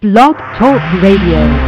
Blog Talk Radio.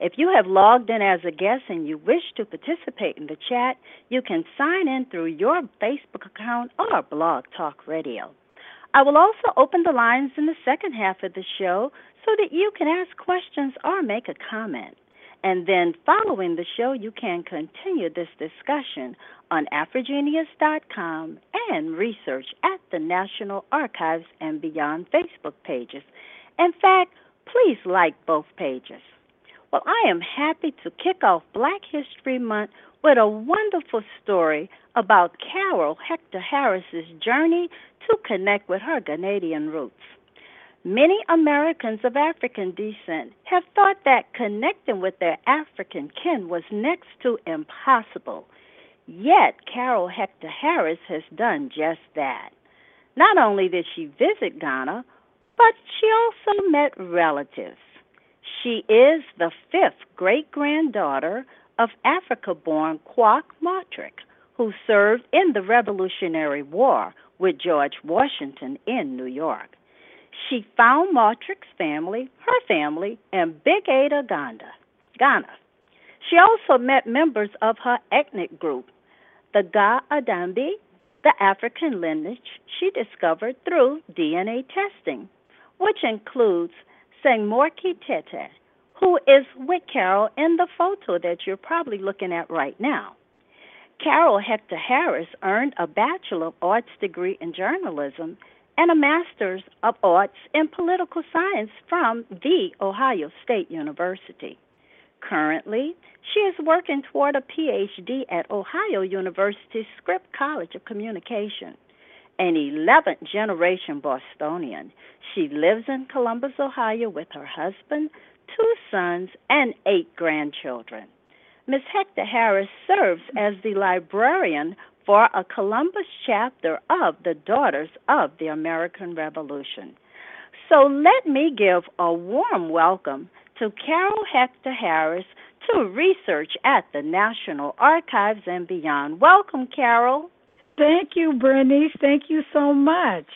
If you have logged in as a guest and you wish to participate in the chat, you can sign in through your Facebook account or Blog Talk Radio. I will also open the lines in the second half of the show so that you can ask questions or make a comment. And then following the show, you can continue this discussion on AfriGeneas.com and research at the National Archives and Beyond Facebook pages. In fact, please like both pages. Well, I am happy to kick off Black History Month with a wonderful story about Carol Hector Harris's journey to connect with her Ghanaian roots. Many Americans of African descent have thought that connecting with their African kin was next to impossible. Yet, Carol Hector Harris has done just that. Not only did she visit Ghana, but she also met relatives. She is the fifth great granddaughter of Africa born Quock Martrick, who served in the Revolutionary War with George Washington in New York. She found Martrick's family, her family, in Big Ada, Ghana. Ghana. She also met members of her ethnic group, the Ga Adangbe, the African lineage she discovered through DNA testing, which includes Sangmorkie Tetteh, who is with Carol in the photo that you're probably looking at right now. Carol Hector Harris earned a Bachelor of Arts degree in journalism and a Master's of Arts in Political Science from The Ohio State University. Currently, she is working toward a PhD at Ohio University's Scripps College of Communication an 11th generation Bostonian. She lives in Columbus, Ohio with her husband, two sons, and eight grandchildren. Ms. Hector Harris serves as the librarian for a Columbus chapter of the Daughters of the American Revolution. So let me give a warm welcome to Carol Hector Harris to research at the National Archives and beyond. Welcome, Carol. Thank you, Bernice. Thank you so much.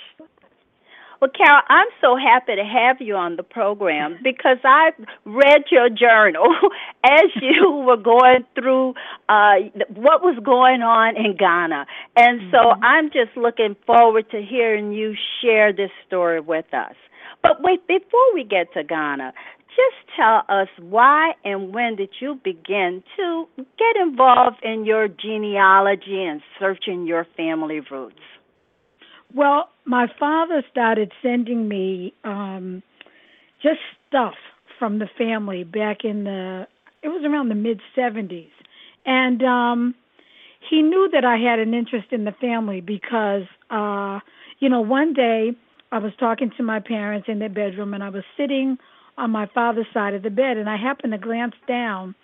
Well, Carol, I'm so happy to have you on the program because I read your journal as you were going through uh, what was going on in Ghana. And so mm-hmm. I'm just looking forward to hearing you share this story with us. But wait, before we get to Ghana, just tell us why and when did you begin to get involved in your genealogy and searching your family roots? Well, my father started sending me um just stuff from the family back in the it was around the mid 70s. And um he knew that I had an interest in the family because uh you know, one day I was talking to my parents in their bedroom and I was sitting on my father's side of the bed, and I happened to glance down,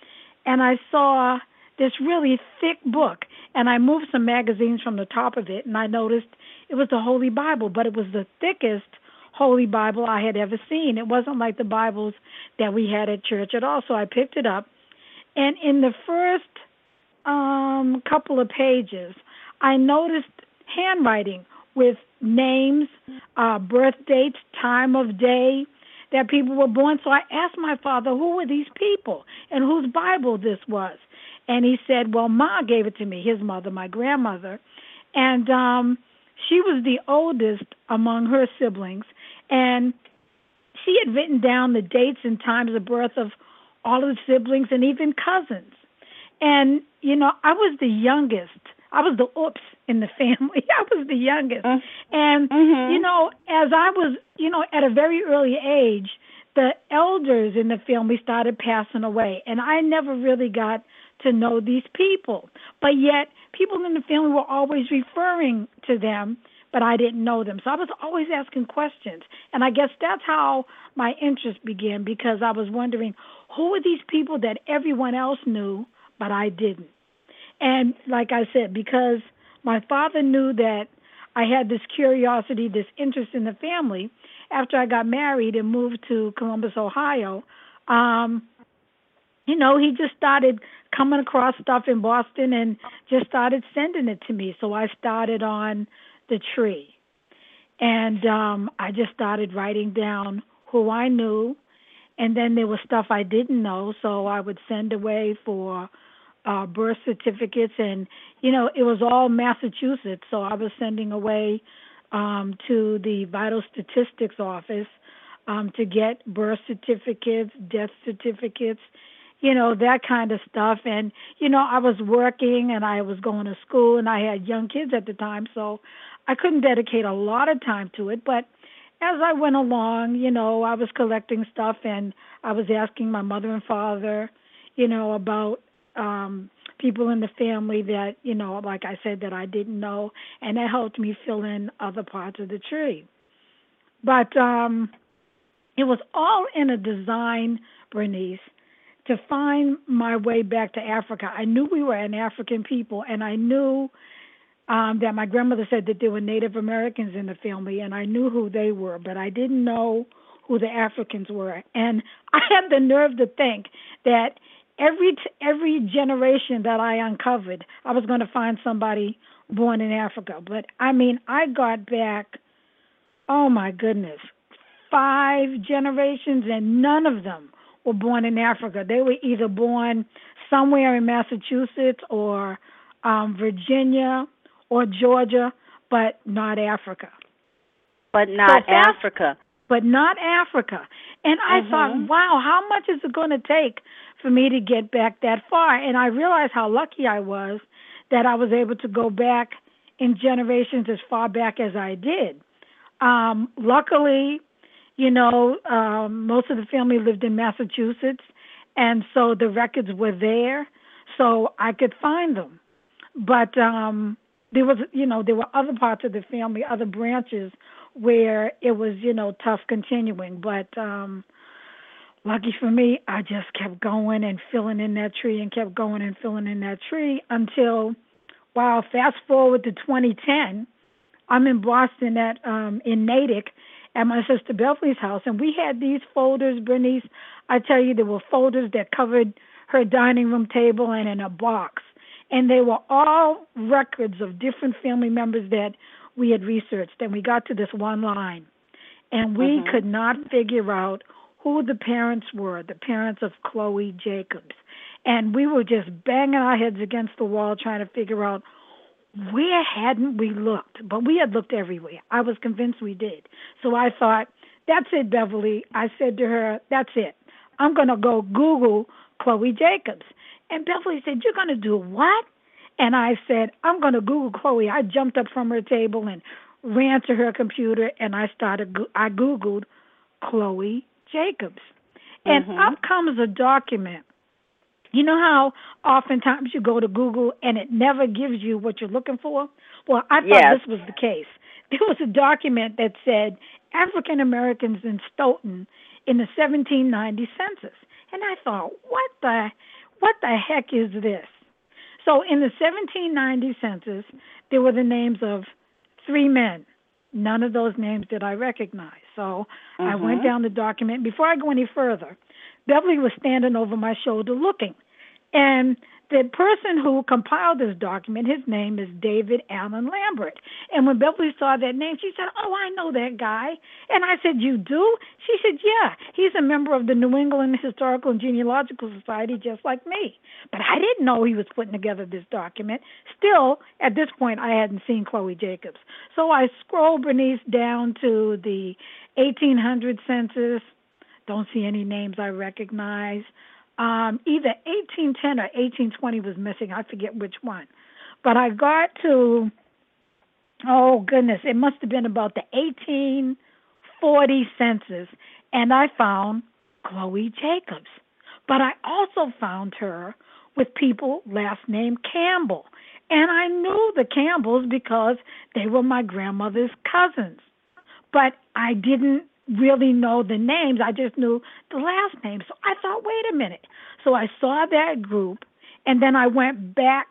and I saw this really thick book, and I moved some magazines from the top of it, and I noticed it was the Holy Bible, but it was the thickest Holy Bible I had ever seen. It wasn't like the Bibles that we had at church at all. So I picked it up, and in the first um, couple of pages, I noticed handwriting with names, uh, birth dates, time of day that people were born. So I asked my father, who were these people and whose Bible this was? And he said, well, Ma gave it to me, his mother, my grandmother. And um, she was the oldest among her siblings. And she had written down the dates and times of birth of all of the siblings and even cousins. And, you know, I was the youngest. I was the oops in the family. I was the youngest. Uh, and, mm-hmm. you know, as I was, you know, at a very early age, the elders in the family started passing away. And I never really got to know these people. But yet, people in the family were always referring to them, but I didn't know them. So I was always asking questions. And I guess that's how my interest began because I was wondering who are these people that everyone else knew, but I didn't. And like I said, because my father knew that I had this curiosity, this interest in the family, after I got married and moved to Columbus, Ohio, um, you know, he just started coming across stuff in Boston and just started sending it to me. So I started on the tree. And um I just started writing down who I knew and then there was stuff I didn't know, so I would send away for uh birth certificates and you know, it was all Massachusetts, so I was sending away um to the vital statistics office um to get birth certificates, death certificates, you know, that kind of stuff. And, you know, I was working and I was going to school and I had young kids at the time, so I couldn't dedicate a lot of time to it. But as I went along, you know, I was collecting stuff and I was asking my mother and father, you know, about um people in the family that, you know, like I said, that I didn't know and that helped me fill in other parts of the tree. But um it was all in a design, Bernice, to find my way back to Africa. I knew we were an African people, and I knew um, that my grandmother said that there were Native Americans in the family, and I knew who they were, but I didn't know who the Africans were. And I had the nerve to think that every t- every generation that I uncovered, I was going to find somebody born in Africa. But I mean, I got back, oh my goodness, five generations, and none of them were born in Africa. They were either born somewhere in Massachusetts or um, Virginia or Georgia, but not Africa. But not so Africa. But not Africa. And I mm-hmm. thought, wow, how much is it going to take for me to get back that far? And I realized how lucky I was that I was able to go back in generations as far back as I did. Um, luckily, you know, um, most of the family lived in Massachusetts, and so the records were there, so I could find them. But um, there was, you know, there were other parts of the family, other branches where it was, you know, tough continuing. But um, lucky for me, I just kept going and filling in that tree and kept going and filling in that tree until, wow, fast forward to 2010. I'm in Boston at um, in Natick at my sister Beverly's house, and we had these folders, Bernice. I tell you, there were folders that covered her dining room table and in a box, and they were all records of different family members that we had researched. And we got to this one line, and we mm-hmm. could not figure out who the parents were, the parents of Chloe Jacobs. And we were just banging our heads against the wall trying to figure out where hadn't we looked? But we had looked everywhere. I was convinced we did. So I thought, that's it, Beverly. I said to her, that's it. I'm going to go Google Chloe Jacobs. And Beverly said, You're going to do what? And I said, I'm going to Google Chloe. I jumped up from her table and ran to her computer and I started, I Googled Chloe Jacobs. And mm-hmm. up comes a document you know how oftentimes you go to Google and it never gives you what you're looking for? Well, I thought yes. this was the case. There was a document that said African Americans in Stoughton in the 1790 census. And I thought, what the what the heck is this? So in the 1790 census, there were the names of three men. None of those names did I recognize. So mm-hmm. I went down the document. Before I go any further, Beverly was standing over my shoulder looking. And the person who compiled this document, his name is David Allen Lambert. And when Beverly saw that name, she said, Oh, I know that guy. And I said, You do? She said, Yeah, he's a member of the New England Historical and Genealogical Society, just like me. But I didn't know he was putting together this document. Still, at this point, I hadn't seen Chloe Jacobs. So I scrolled Bernice down to the 1800 census. Don't see any names I recognize um, either 1810 or 1820 was missing. I forget which one. But I got to, oh goodness, it must have been about the 1840 census, and I found Chloe Jacobs. But I also found her with people last name Campbell. And I knew the Campbells because they were my grandmother's cousins. But I didn't really know the names. I just knew the last name. So I thought, wait a minute. So I saw that group, and then I went back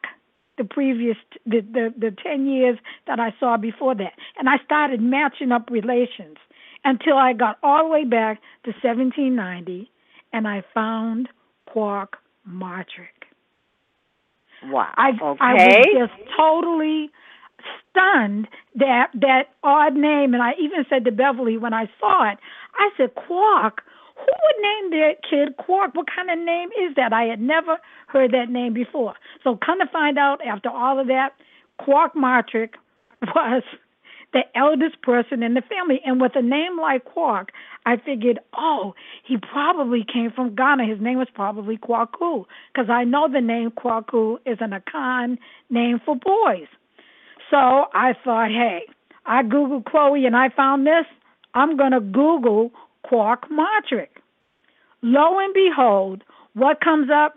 the previous the, the the 10 years that I saw before that and I started matching up relations until I got all the way back to 1790 and I found Quock Martrick. Wow. I okay. I was just totally stunned that that odd name, and I even said to Beverly when I saw it, I said, "Quock, who would name their kid Quock? What kind of name is that? I had never heard that name before. So come to find out, after all of that, Quock Martrick was the eldest person in the family. And with a name like Quock, I figured, oh, he probably came from Ghana. His name was probably Kwaku, because I know the name Kwaku is an Akan name for boys. So I thought, hey, I Googled Chloe and I found this. I'm going to Google Quock Martrick. Lo and behold, what comes up?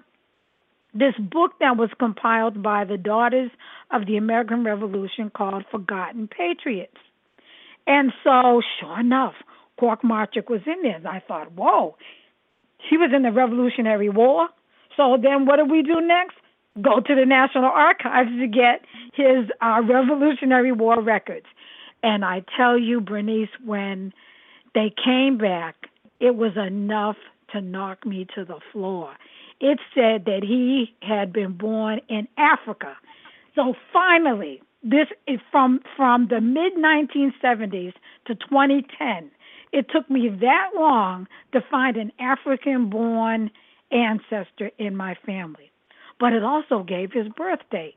This book that was compiled by the Daughters of the American Revolution called Forgotten Patriots. And so, sure enough, Quock Martrick was in there. And I thought, whoa, he was in the Revolutionary War. So then what do we do next? Go to the National Archives to get his uh, Revolutionary War records. And I tell you, Bernice, when they came back, it was enough to knock me to the floor. It said that he had been born in Africa. So finally, this is from from the mid 1970s to 2010. It took me that long to find an African born ancestor in my family but it also gave his birth date.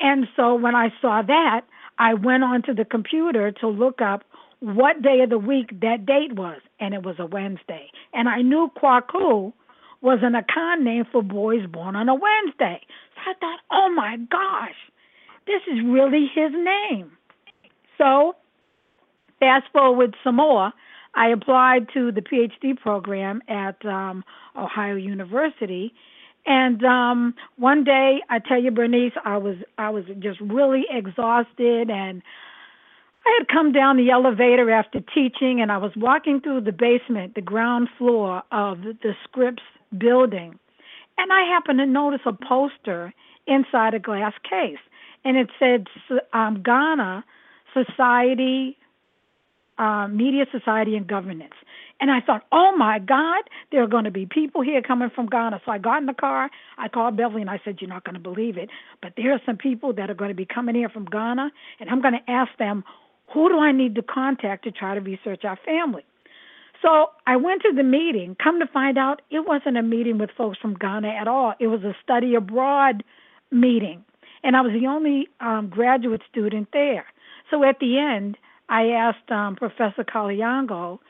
And so when I saw that, I went onto the computer to look up what day of the week that date was, and it was a Wednesday. And I knew Kwaku was an Akan name for boys born on a Wednesday. So I thought, oh my gosh, this is really his name. So fast forward some more, I applied to the PhD program at um, Ohio University, and um one day I tell you Bernice I was I was just really exhausted and I had come down the elevator after teaching and I was walking through the basement, the ground floor of the Scripps building. And I happened to notice a poster inside a glass case and it said um, Ghana Society uh, Media Society and Governance. And I thought, oh my God, there are going to be people here coming from Ghana. So I got in the car. I called Beverly and I said, You're not going to believe it. But there are some people that are going to be coming here from Ghana. And I'm going to ask them, Who do I need to contact to try to research our family? So I went to the meeting. Come to find out, it wasn't a meeting with folks from Ghana at all. It was a study abroad meeting. And I was the only um, graduate student there. So at the end, I asked um, Professor Kalyango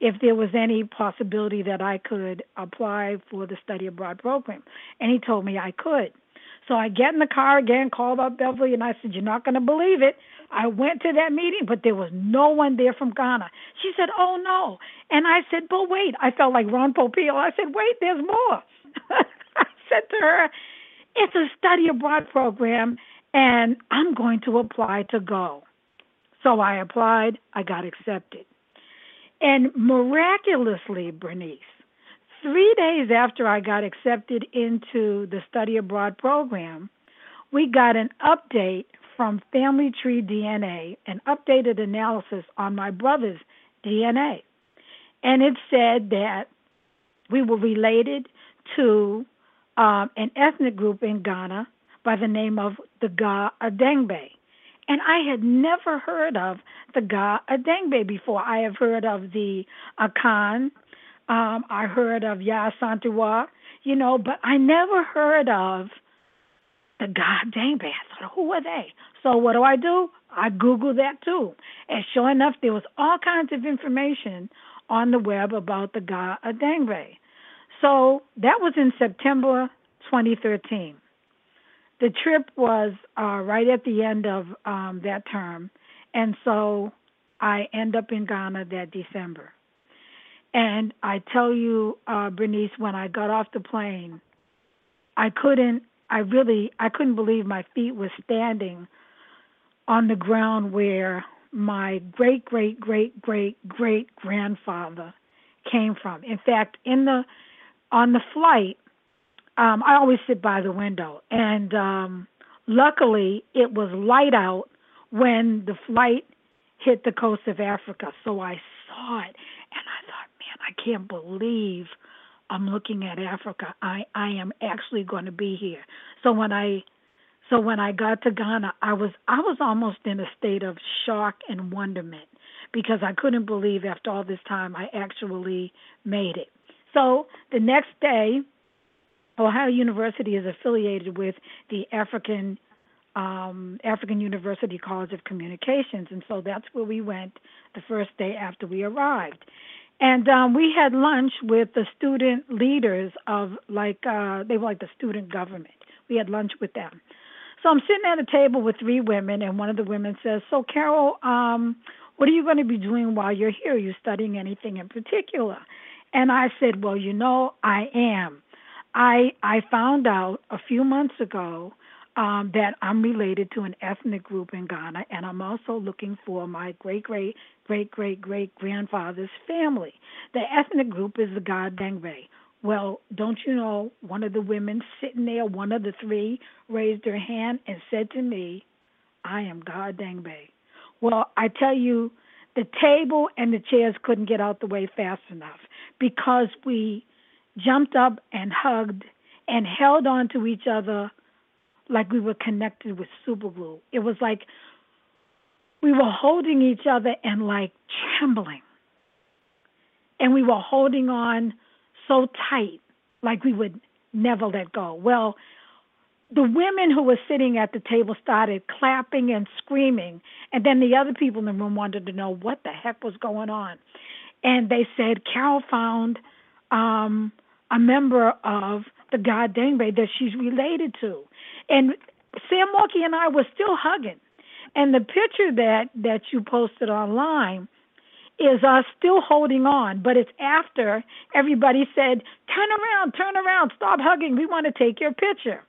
if there was any possibility that I could apply for the study abroad program. And he told me I could. So I get in the car again, called up Beverly, and I said, You're not going to believe it. I went to that meeting, but there was no one there from Ghana. She said, Oh, no. And I said, But wait. I felt like Ron Popeil. I said, Wait, there's more. I said to her, It's a study abroad program, and I'm going to apply to go. So I applied, I got accepted. And miraculously, Bernice, three days after I got accepted into the study abroad program, we got an update from Family Tree DNA, an updated analysis on my brother's DNA. And it said that we were related to um, an ethnic group in Ghana by the name of the Ga Adangbe. And I had never heard of the Ga Adangbe before. I have heard of the Akan. Um, I heard of Yaa Asantewaa, you know, but I never heard of the Ga Adangbe. I thought, who are they? So what do I do? I Google that too. And sure enough, there was all kinds of information on the web about the Ga Adangbe. So that was in September 2013. The trip was uh, right at the end of um, that term, and so I end up in Ghana that December. And I tell you, uh, Bernice, when I got off the plane, I couldn't. I really, I couldn't believe my feet were standing on the ground where my great great great great great grandfather came from. In fact, in the on the flight, um, I always sit by the window, and um, luckily it was light out when the flight hit the coast of Africa. So I saw it, and I thought, man, I can't believe I'm looking at Africa. I I am actually going to be here. So when I so when I got to Ghana, I was I was almost in a state of shock and wonderment because I couldn't believe after all this time I actually made it. So the next day, Ohio University is affiliated with the African um, African University College of Communications, and so that's where we went the first day after we arrived. And um, we had lunch with the student leaders of like uh, they were like the student government. We had lunch with them. So I'm sitting at a table with three women, and one of the women says, "So Carol, um, what are you going to be doing while you're here? Are you studying anything in particular?" And I said, "Well, you know, I am. I I found out a few months ago um, that I'm related to an ethnic group in Ghana, and I'm also looking for my great great great great great grandfather's family. The ethnic group is the Ga Dengbe. Well, don't you know, one of the women sitting there, one of the three, raised her hand and said to me, I am Ga Dengbe. Well, I tell you, the table and the chairs couldn't get out the way fast enough because we jumped up and hugged and held on to each other like we were connected with superglue. It was like we were holding each other and like trembling. And we were holding on so tight, like we would never let go. Well, the women who were sitting at the table started clapping and screaming, and then the other people in the room wanted to know what the heck was going on. And they said Carol found um, a member of the Ga Dengbe that she's related to, and Sangmorkie and I were still hugging. And the picture that that you posted online is us still holding on, but it's after everybody said, "Turn around, turn around, stop hugging. We want to take your picture."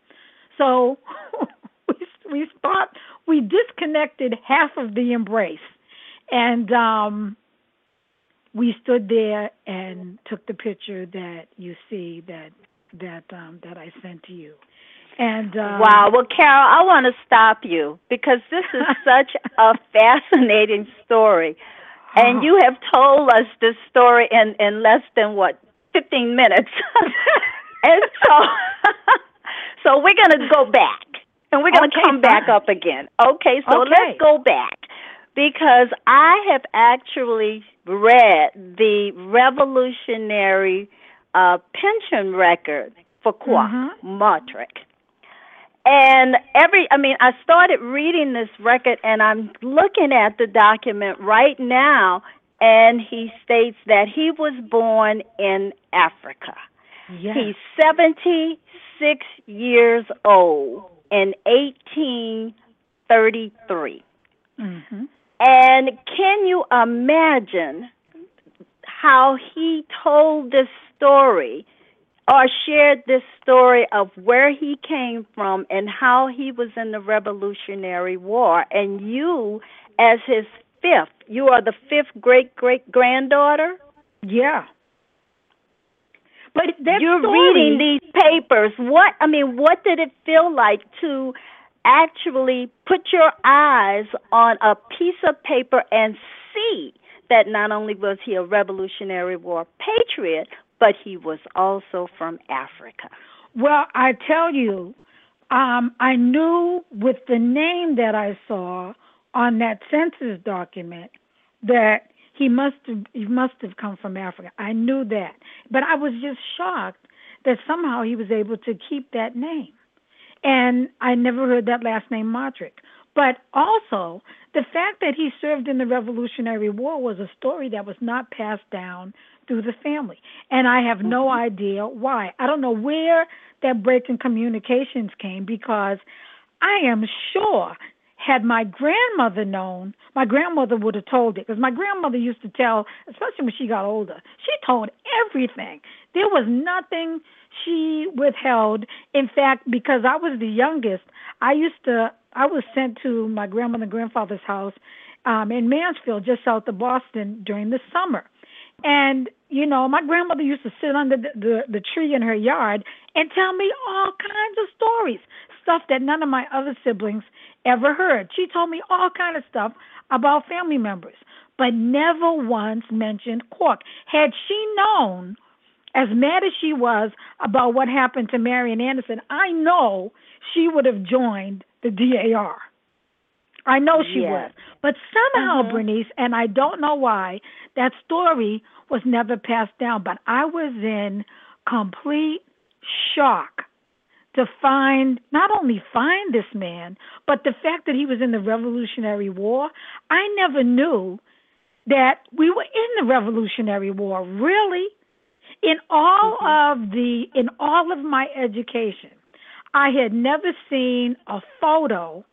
So we we thought we disconnected half of the embrace, and um, we stood there and took the picture that you see that that um, that I sent to you. And uh, wow, well, Carol, I want to stop you because this is such a fascinating story. And oh. you have told us this story in, in less than what, 15 minutes. and so, so we're going to go back and we're going to okay, come fine. back up again. Okay, so okay. let's go back because I have actually read the revolutionary uh, pension record for Kwa mm-hmm. Martrick. And every, I mean, I started reading this record and I'm looking at the document right now, and he states that he was born in Africa. Yes. He's 76 years old in 1833. Mm-hmm. And can you imagine how he told this story? or shared this story of where he came from and how he was in the Revolutionary War. And you, as his fifth, you are the fifth great great granddaughter? Yeah. But you're story, reading these papers. What I mean, what did it feel like to actually put your eyes on a piece of paper and see that not only was he a Revolutionary War patriot, but he was also from Africa. Well, I tell you, um, I knew with the name that I saw on that census document that he must have he must have come from Africa. I knew that, but I was just shocked that somehow he was able to keep that name, and I never heard that last name Martrick. But also, the fact that he served in the Revolutionary War was a story that was not passed down through the family. And I have no mm-hmm. idea why. I don't know where that break in communications came because I am sure had my grandmother known, my grandmother would have told it because my grandmother used to tell, especially when she got older, she told everything. There was nothing she withheld. In fact, because I was the youngest, I used to I was sent to my grandmother and grandfather's house um in Mansfield just south of Boston during the summer. And you know, my grandmother used to sit under the, the the tree in her yard and tell me all kinds of stories, stuff that none of my other siblings ever heard. She told me all kind of stuff about family members, but never once mentioned Cork. Had she known, as mad as she was about what happened to Marian Anderson, I know she would have joined the DAR. I know she yes. would. But somehow, uh-huh. Bernice, and I don't know why, that story was never passed down. But I was in complete shock to find not only find this man, but the fact that he was in the Revolutionary War. I never knew that we were in the Revolutionary War. Really, in all mm-hmm. of the in all of my education, I had never seen a photo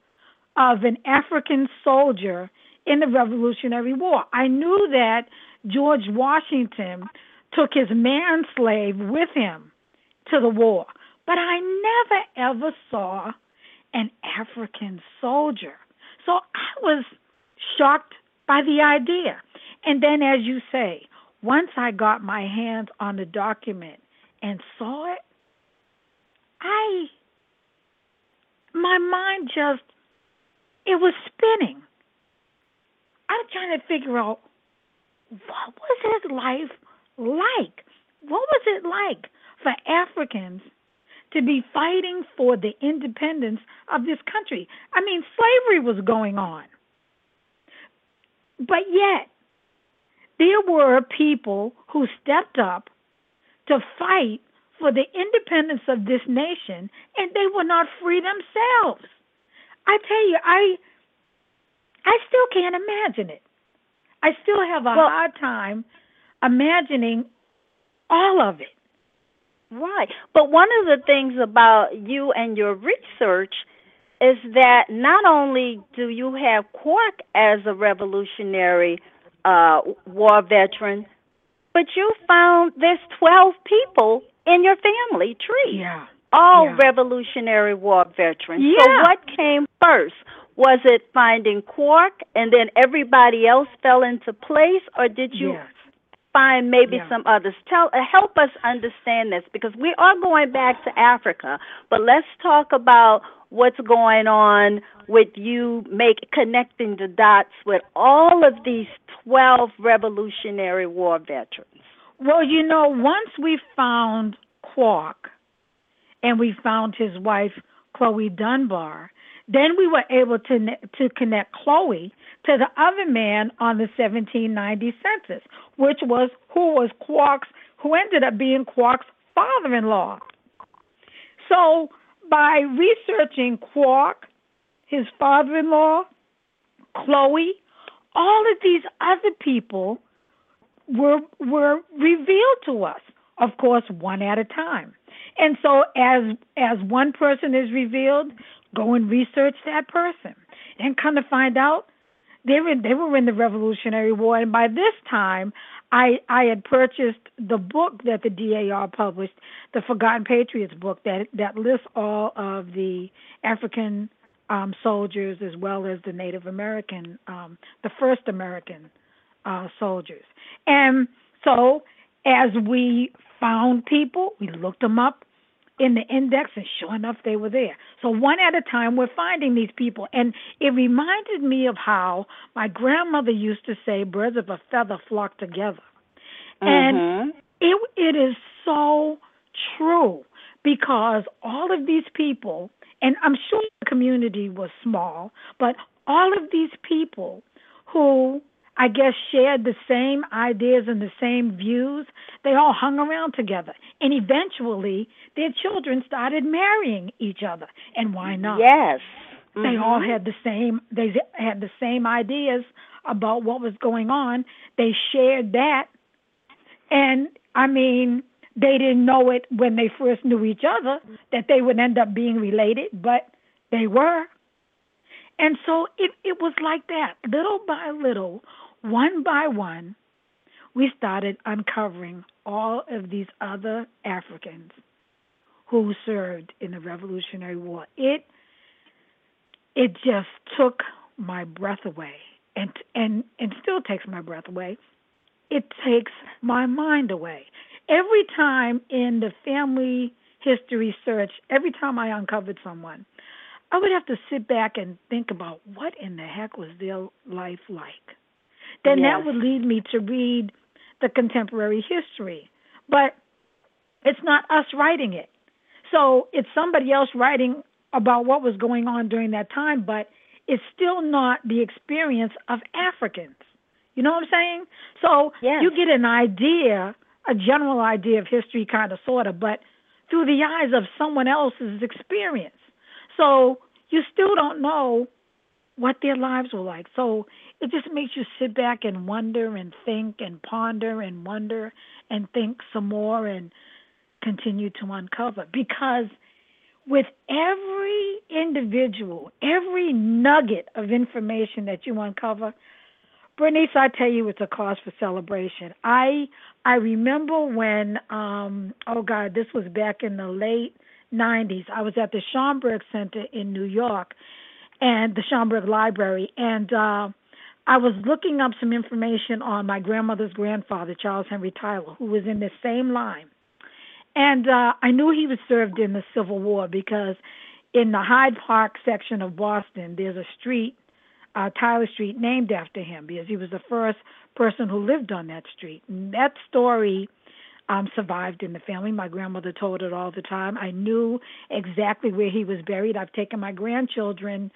of an African soldier in the Revolutionary War. I knew that George Washington took his man slave with him to the war, but I never ever saw an African soldier. So I was shocked by the idea. And then, as you say, once I got my hands on the document and saw it, I, my mind just it was spinning. I'm trying to figure out what was his life like? What was it like for Africans to be fighting for the independence of this country? I mean, slavery was going on. But yet, there were people who stepped up to fight for the independence of this nation, and they were not free themselves. I tell you, I I still can't imagine it. I still have a well, hard time imagining all of it. Right. But one of the things about you and your research is that not only do you have Quock as a revolutionary uh, war veteran, but you found there's 12 people in your family tree. Yeah all yeah. Revolutionary War veterans. Yeah. So what came first? Was it finding Quock and then everybody else fell into place, or did you yes. Find maybe yeah. some others? Tell, uh, help us understand this because we are going back to Africa, but let's talk about what's going on with you make connecting the dots with all of these 12 Revolutionary War veterans. Well, you know, once we found Quock, and we found his wife Chloe Dunbar. Then we were able to to connect Chloe to the other man on the 1790 census, which was who was Quock's, who ended up being Quock's father-in-law. So by researching Quock, his father-in-law, Chloe, all of these other people were were revealed to us, of course, one at a time. And so as as one person is revealed, go and research that person. And come to find out they were they were in the Revolutionary War and by this time I I had purchased the book that the DAR published, the Forgotten Patriots book that that lists all of the African um, soldiers as well as the Native American, um, the first American uh, soldiers. And so as we found people, we looked them up in the index, and sure enough, they were there. So one at a time, we're finding these people, and it reminded me of how my grandmother used to say, "Birds of a feather flock together," and Mhm. it it is so true because all of these people, and I'm sure the community was small, but all of these people who I guess shared the same ideas and the same views, they all hung around together. And eventually their children started marrying each other. And why not? Yes. They mm-hmm. all had the same they had the same ideas about what was going on. They shared that. And I mean, they didn't know it when they first knew each other that they would end up being related, but they were. And so it it was like that. Little by little, one by one, we started uncovering all of these other Africans who served in the Revolutionary War. It it just took my breath away and and and still takes my breath away. It takes my mind away. Every time in the family history search every time i uncovered someone i would have to sit back and think about what in the heck was their life like then Yes. that would lead me to read the contemporary history but it's not us writing it so it's somebody else writing about what was going on during that time, but it's still not the experience of Africans. You know what I'm saying? So Yes. you get an idea, a general idea of history, kind of, sort of, but through the eyes of someone else's experience. So you still don't know what their lives were like. So it just makes you sit back and wonder and think and ponder and wonder and think some more and continue to uncover because with every individual, every nugget of information that you uncover, Bernice, I tell you, it's a cause for celebration. I I remember when, um, oh God, this was back in the late '90s. I was at the Schomburg Center in New York, and the Schomburg Library, and uh, I was looking up some information on my grandmother's grandfather, Charles Henry Tyler, who was in the same line. And uh, I knew he was served in the Civil War because in the Hyde Park section of Boston, there's a street, uh, Tyler Street, named after him because he was the first person who lived on that street. And that story um, survived in the family. My grandmother told it all the time. I knew exactly where he was buried. I've taken my grandchildren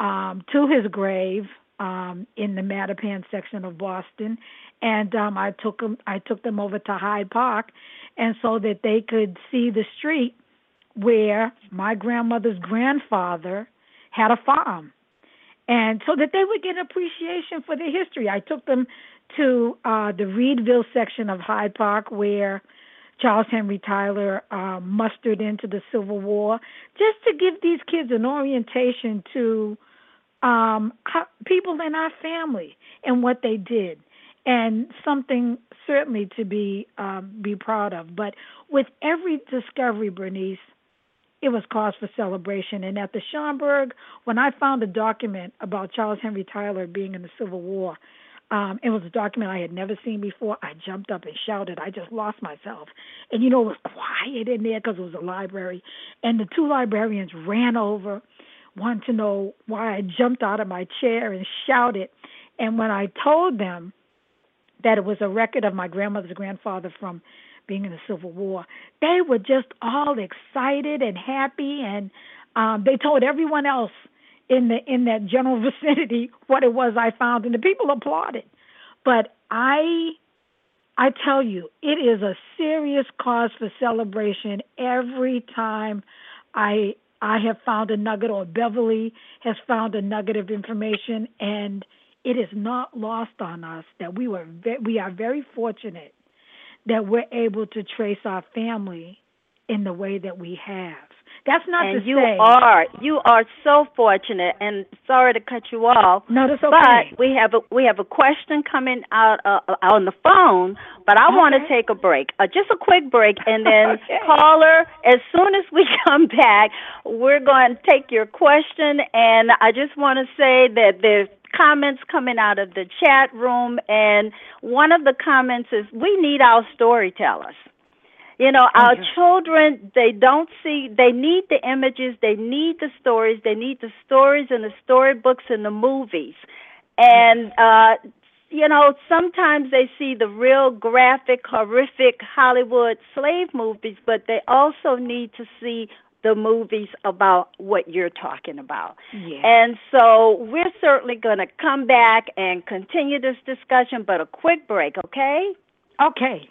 um, to his grave um, in the Mattapan section of Boston, and um, I took them. I took them over to Hyde Park, and so that they could see the street where my grandmother's grandfather had a farm, and so that they would get an appreciation for the history. I took them to uh, the Readville section of Hyde Park where Charles Henry Tyler uh, mustered into the Civil War, just to give these kids an orientation to um, how, people in our family and what they did, and something certainly to be um, be proud of. But with every discovery, Bernice, it was cause for celebration. And at the Schomburg, when I found a document about Charles Henry Tyler being in the Civil War, um, it was a document I had never seen before. I jumped up and shouted. I just lost myself. And you know, it was quiet in there because it was a library. And the two librarians ran over, wanted to know why I jumped out of my chair and shouted. And when I told them that it was a record of my grandmother's grandfather from being in the Civil War, they were just all excited and happy. And um, they told everyone else in the in that general vicinity what it was I found, and the people applauded. But I I tell you, it is a serious cause for celebration every time I I have found a nugget or Beverly has found a nugget of information and it is not lost on us that we were ve- we are very fortunate that we're able to trace our family in the way that we have. That's not and to you say are you are so fortunate and sorry to cut you off no, that's okay. but we have a we have a question coming out uh, on the phone but i want to take a break uh, just a quick break and then Okay. caller as soon as we come back we're going to take your question and i just want to say that there's comments coming out of the chat room and one of the comments is we need our storytellers You know, our Okay. children, they don't see, they need the images, they need the stories, they need the stories and the storybooks and the movies. And, uh, you know, sometimes they see the real graphic, horrific Hollywood slave movies, but they also need to see the movies about what you're talking about. Yeah. And so we're certainly going to come back and continue this discussion, but a quick break, okay? okay.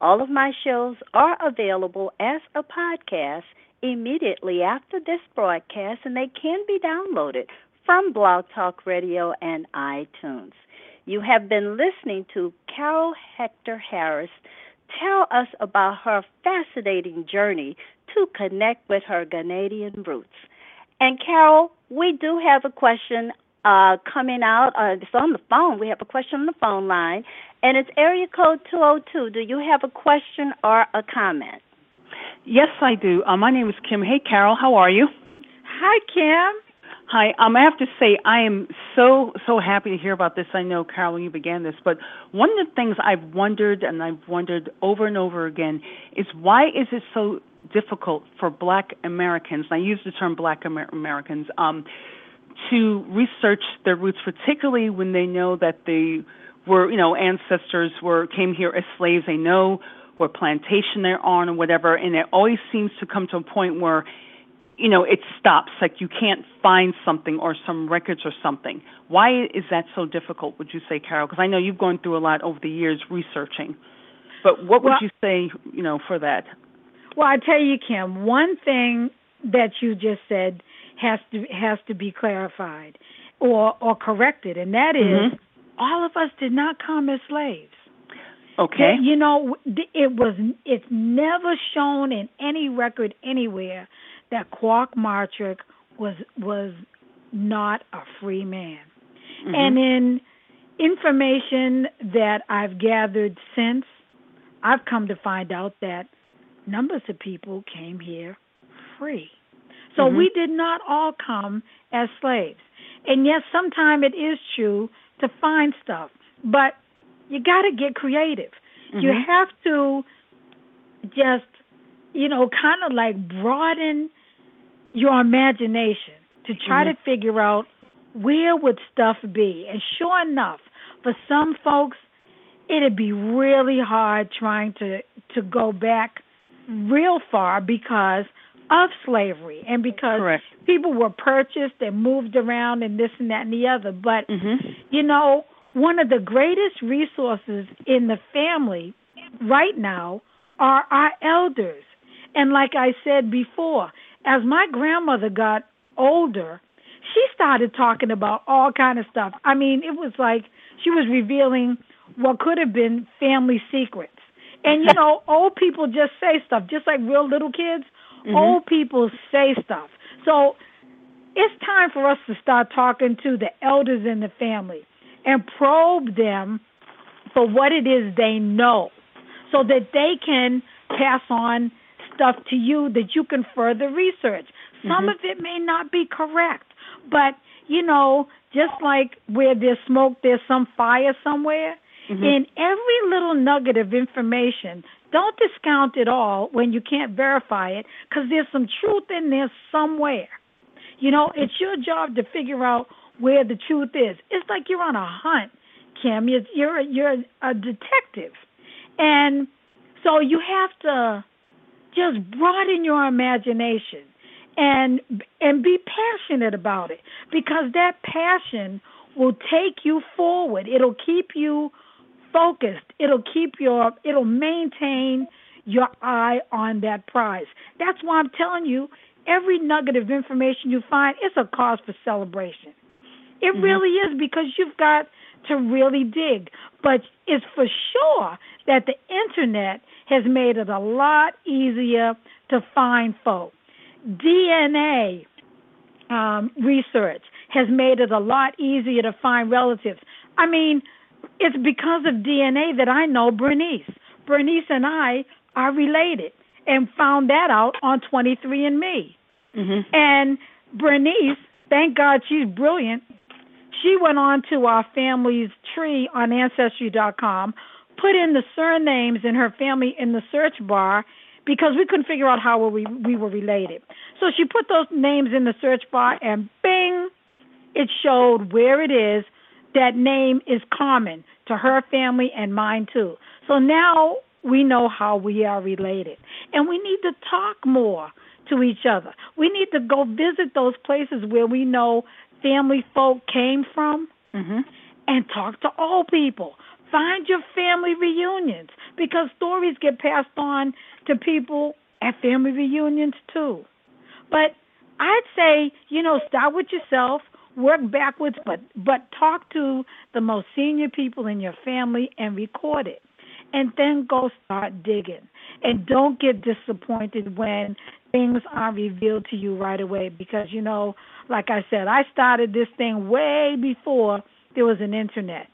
All of my shows are available as a podcast immediately after this broadcast, and they can be downloaded from Blog Talk Radio and iTunes. You have been listening to Carol Hector Harris tell us about her fascinating journey to connect with her Ghanaian roots. And Carol, we do have a question uh, coming out. Uh, it's on the phone. We have a question on the phone line, and it's area code 202. Do you have a question or a comment? Yes, I do. Uh, my name is Kim. Hey, Carol, how are you? Hi, Kim. Hi. Um, I have to say, I am so so happy to hear about this. I know, Carol, when you began this, but one of the things I've wondered, and I've wondered over and over again, is why is it so difficult for Black Americans? And I use the term Black Amer- Americans. Um, to research their roots, particularly when they know that they were, you know, ancestors were came here as slaves. They know what plantation they're on or whatever, and it always seems to come to a point where, you know, it stops. Like you can't find something or some records or something. Why is that so difficult? Would you say, Carol? Because I know you've gone through a lot over the years researching. But what would Well- you say, you know, for that? Well, I tell you, Kim, one thing that you just said has to has to be clarified or or corrected, and that is Mhm. all of us did not come as slaves. Okay. That, you know, it was it's never shown in any record anywhere that Quock Martrick was was not a free man. Mhm. And in information that I've gathered since, I've come to find out that numbers of people came here free. So Mhm. we did not all come as slaves. And yes, sometimes it is true to find stuff, but you got to get creative. You Mhm. have to just, you know, kind of like broaden your imagination to try Mhm. to figure out where would stuff be. And sure enough, for some folks, it'd be really hard trying to to go back real far because of slavery and because Correct. people were purchased and moved around and this and that and the other. But Mhm. you know, one of the greatest resources in the family right now are our elders. And like I said before, as my grandmother got older, she started talking about all kind of stuff. I mean, it was like she was revealing what could have been family secrets. And you know, old people just say stuff, just like real little kids. Mhm. Old people say stuff. So it's time for us to start talking to the elders in the family and probe them for what it is they know so that they can pass on stuff to you that you can further research. Some Mhm. of it may not be correct, but you know, just like where there's smoke, there's some fire somewhere. Mhm. In every little nugget of information, don't discount it all when you can't verify it because there's some truth in there somewhere. You know, it's your job to figure out where the truth is. It's like you're on a hunt, Kim. You're you're you're a detective, and so you have to just broaden your imagination and and be passionate about it because that passion will take you forward. It'll keep you focused. It'll keep your it'll maintain your eye on that prize. That's why I'm telling you every nugget of information you find is a cause for celebration. It Mhm. really is because you've got to really dig. But it's for sure that the internet has made it a lot easier to find folk. DNA um, research has made it a lot easier to find relatives. I mean, it's because of DNA that I know Bernice. Bernice and I are related and found that out on 23andMe. Mhm. And Bernice, thank God she's brilliant. She went on to our family's tree on Ancestry.com, put in the surnames in her family in the search bar because we couldn't figure out how we, we were related. So she put those names in the search bar, and bing, it showed where it is. That name is common to her family and mine too. So now we know how we are related. And we need to talk more to each other. We need to go visit those places where we know family folk came from Mhm. and talk to old people. Find your family reunions because stories get passed on to people at family reunions too. But I'd say, you know, start with yourself, work backwards, but but talk to the most senior people in your family and record it. And then go start digging. And don't get disappointed when things aren't revealed to you right away because you know, like I said, I started this thing way before there was an internet.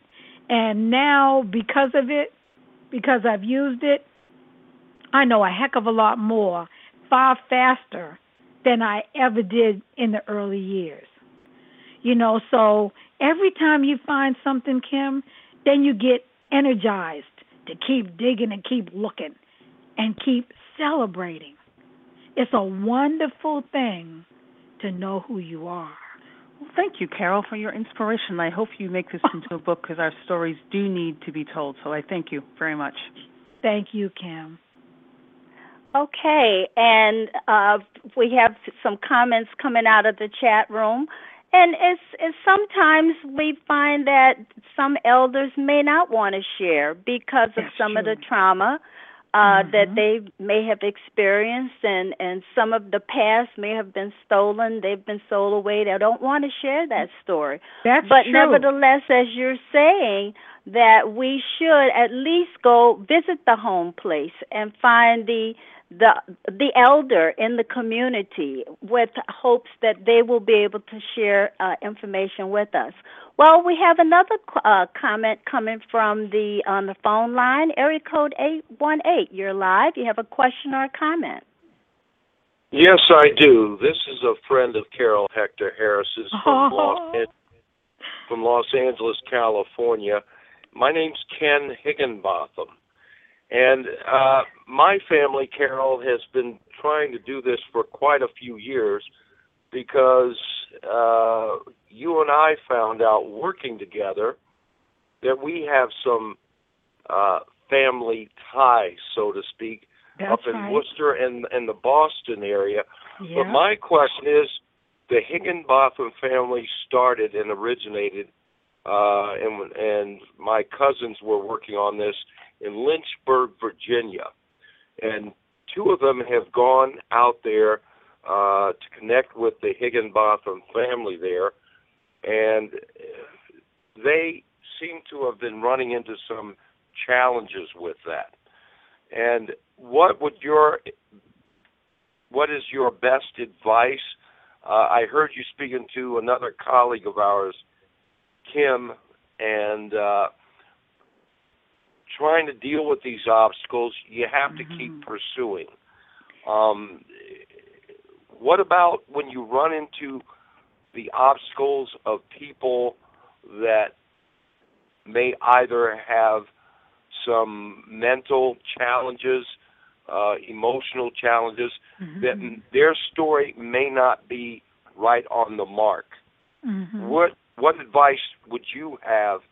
And now because of it, because I've used it, I know a heck of a lot more far faster than I ever did in the early years. You know, so every time you find something, Kim, then you get energized to keep digging and keep looking and keep celebrating. It's a wonderful thing to know who you are. Well, thank you, Carol, for your inspiration. I hope you make this into a book because our stories do need to be told. So I thank you very much. Thank you, Kim. Okay, and uh, we have some comments coming out of the chat room. And it's, it's sometimes we find that some elders may not want to share because of That's some of the trauma uh, that Mhm. they may have experienced, and and some of the past may have been stolen. They've been sold away. They don't want to share that story. That's but true. nevertheless, as you're saying, that we should at least go visit the home place and find the the the elder in the community with hopes that they will be able to share uh, information with us. Well, we have another uh, comment coming from the on the phone line, area code eight one eight. You're live. You have a question or a comment? Yes, I do. This is a friend of Carol Hector Harris's from Los, An- from Los Angeles, California. My name's Ken Higginbotham. And uh, my family, Carol, has been trying to do this for quite a few years because uh, you and I found out working together that we have some uh, family ties, so to speak, That's up in right. Worcester and, and the Boston area. yeah. But my question is, the Higginbotham family started and originated, uh, and and my cousins were working on this in Lynchburg, Virginia, and two of them have gone out there uh, to connect with the Higginbotham family there, and they seem to have been running into some challenges with that. And what would your what is your best advice? Uh, I heard you speaking to another colleague of ours, Kim, and uh, trying to deal with these obstacles, you have to keep pursuing. Um, what about when you run into the obstacles of people that may either have some mental challenges, uh, emotional challenges, that their story may not be right on the mark. Mhm. What what advice would you have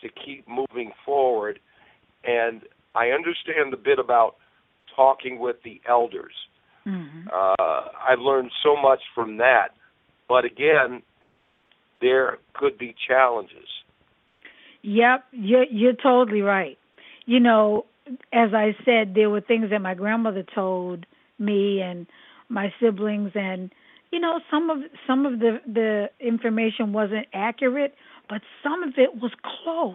to keep moving forward? And I understand the bit about talking with the elders. Mhm. Uh, I learned so much from that, but again, there could be challenges. Yep, you're you're totally right. You know, as I said, there were things that my grandmother told me and my siblings, and you know, some of some of the the information wasn't accurate, but some of it was close.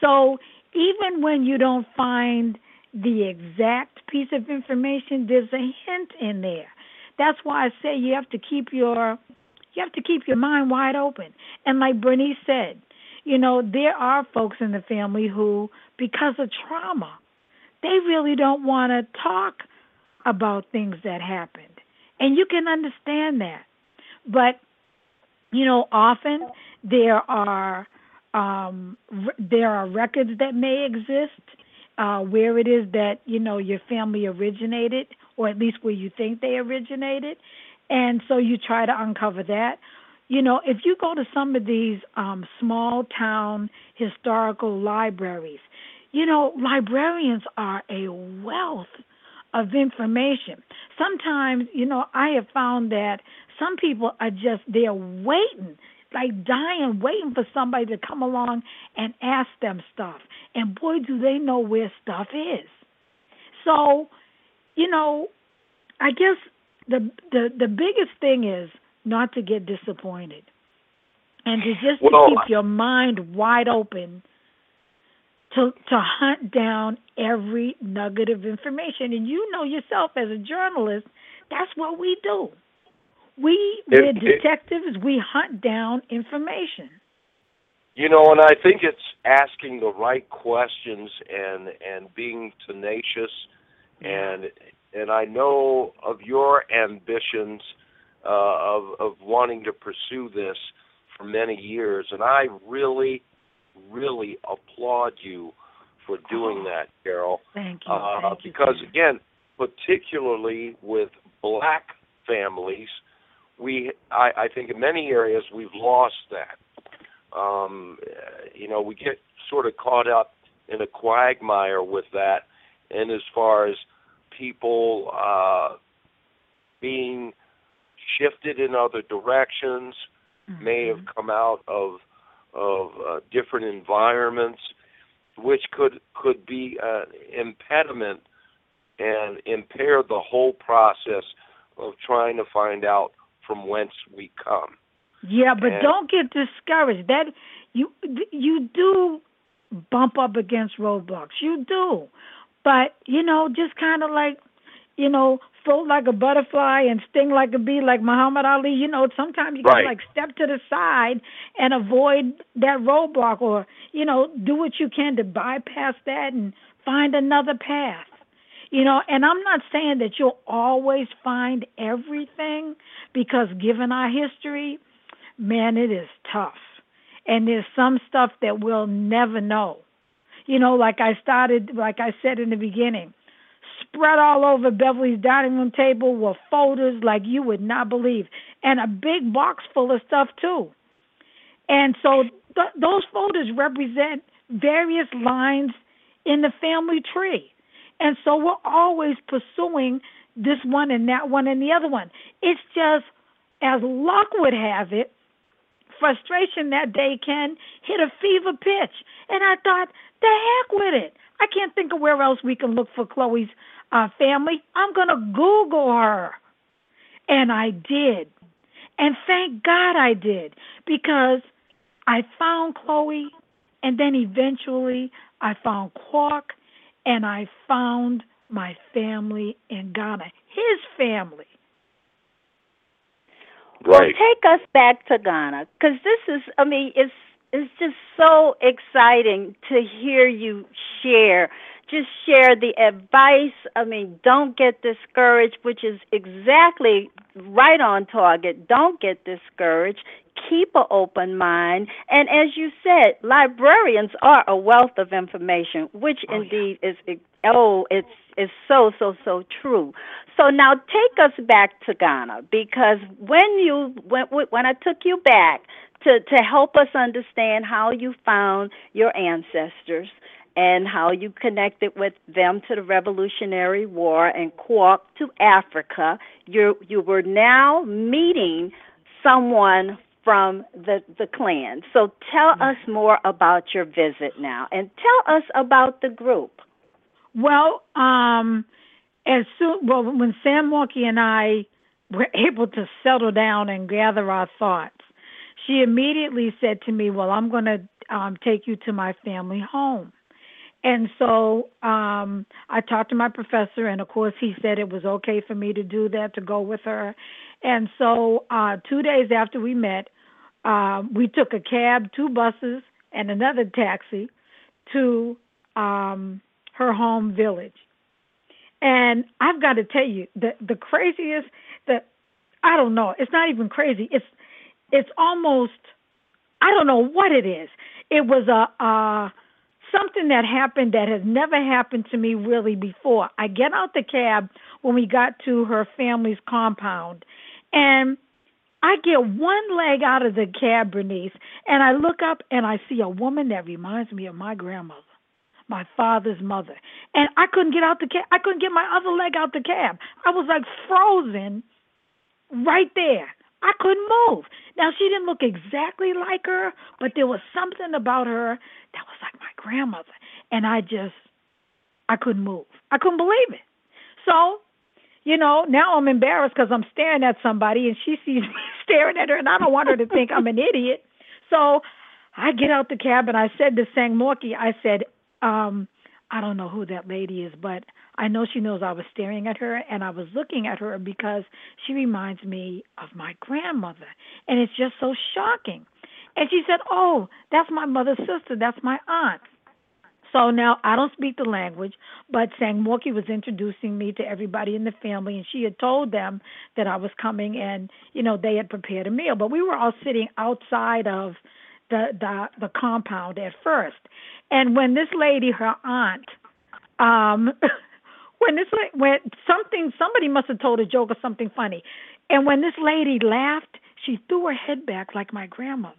So even when you don't find the exact piece of information, there's a hint in there. That's why I say you have to keep your you have to keep your mind wide open. And like Bernice said, you know, there are folks in the family who, because of trauma, they really don't want to talk about things that happened. And you can understand that. But, you know, often there are um, there are records that may exist uh, where it is that you know your family originated, or at least where you think they originated, and so you try to uncover that. You know, if you go to some of these um, small town historical libraries, you know, librarians are a wealth of information. Sometimes, you know, I have found that some people are just there waiting, like dying, waiting for somebody to come along and ask them stuff. And boy, do they know where stuff is. So, you know, I guess the the the biggest thing is not to get disappointed and to just Well- to keep your mind wide open to to hunt down every nugget of information and you know yourself as a journalist that's what we do we It- we're it- detectives. We hunt down information. You know, and I think it's asking the right questions and and being tenacious. And and I know of your ambitions uh, of of wanting to pursue this for many years, and I really, really applaud you for doing that, Carol. thank you. Uh, thank because Sam. again, particularly with black families, we I, I think in many areas we've lost that. Um, you know, we get sort of caught up in a quagmire with that, and as far as people uh, being shifted in other directions, may have come out of of uh, different environments, which could could be an impediment and impair the whole process of trying to find out from whence we come. Yeah, but And- don't get discouraged. That you you do bump up against roadblocks. You do. But, you know, just kind of like, you know, float like a butterfly and sting like a bee like Muhammad Ali, you know, sometimes you Right. to like step to the side and avoid that roadblock or, you know, do what you can to bypass that and find another path. You know, and I'm not saying that you'll always find everything because given our history, man, it is tough. And there's some stuff that we'll never know. You know, like I started, like I said in the beginning, spread all over Beverly's dining room table were folders like you would not believe, and a big box full of stuff too. And so th- those folders represent various lines in the family tree. And so we're always pursuing this one and that one and the other one. It's just, as luck would have it, frustration that day can hit a fever pitch. And I thought, the heck with it. I can't think of where else we can look for Chloe's uh, family. I'm going to Google her. And I did. And thank God I did because I found Chloe and then eventually I found Quock and I found my family in Ghana, his family. Right. Well, take us back to Ghana because this is, I mean, it's it's just so exciting to hear you share. Just share the advice. I mean, don't get discouraged, which is exactly right on target. Don't get discouraged. Keep an open mind. And as you said, librarians are a wealth of information, which oh, indeed yeah. is oh, it's it's so so so true. So now take us back to Ghana because when you when when I took you back to to help us understand how you found your ancestors and how you connected with them to the Revolutionary War and Quock to Africa, you you were now meeting someone from the the clan. So tell us more about your visit now, and tell us about the group. Well, um, as soon well when Sangmorkie and I were able to settle down and gather our thoughts, she immediately said to me, "Well, I'm going to um, take you to my family home." And so um, I talked to my professor, and of course, he said it was okay for me to do that, to go with her. And so uh, two days after we met, uh, we took a cab, two buses, and another taxi to um, her home village. And I've got to tell you, the the craziest that I don't know, it's not even crazy. It's it's almost I don't know what it is. It was a uh something that happened that has never happened to me really before. I get out the cab when we got to her family's compound and I get one leg out of the cab, Bernice, and I look up and I see a woman that reminds me of my grandmother my father's mother. And I couldn't get out the cab. I couldn't get my other leg out the cab. I was like frozen right there. I couldn't move. Now she didn't look exactly like her, but there was something about her that was like my grandmother. And I just I couldn't move. I couldn't believe it. So, you know, now I'm embarrassed because I'm staring at somebody and she sees me staring at her and I don't want her to think I'm an idiot. So I get out the cab and I said to Sangmorkie, I said, um, I don't know who that lady is, but I know she knows I was staring at her and I was looking at her because she reminds me of my grandmother. And it's just so shocking. And she said, Oh, that's my mother's sister. That's my aunt. So now I don't speak the language, but Sangmorkie was introducing me to everybody in the family, and she had told them that I was coming, and you know they had prepared a meal. But we were all sitting outside of the the the compound at first. And when this lady, her aunt, um, when this when something somebody must have told a joke or something funny, and when this lady laughed, she threw her head back like my grandmother.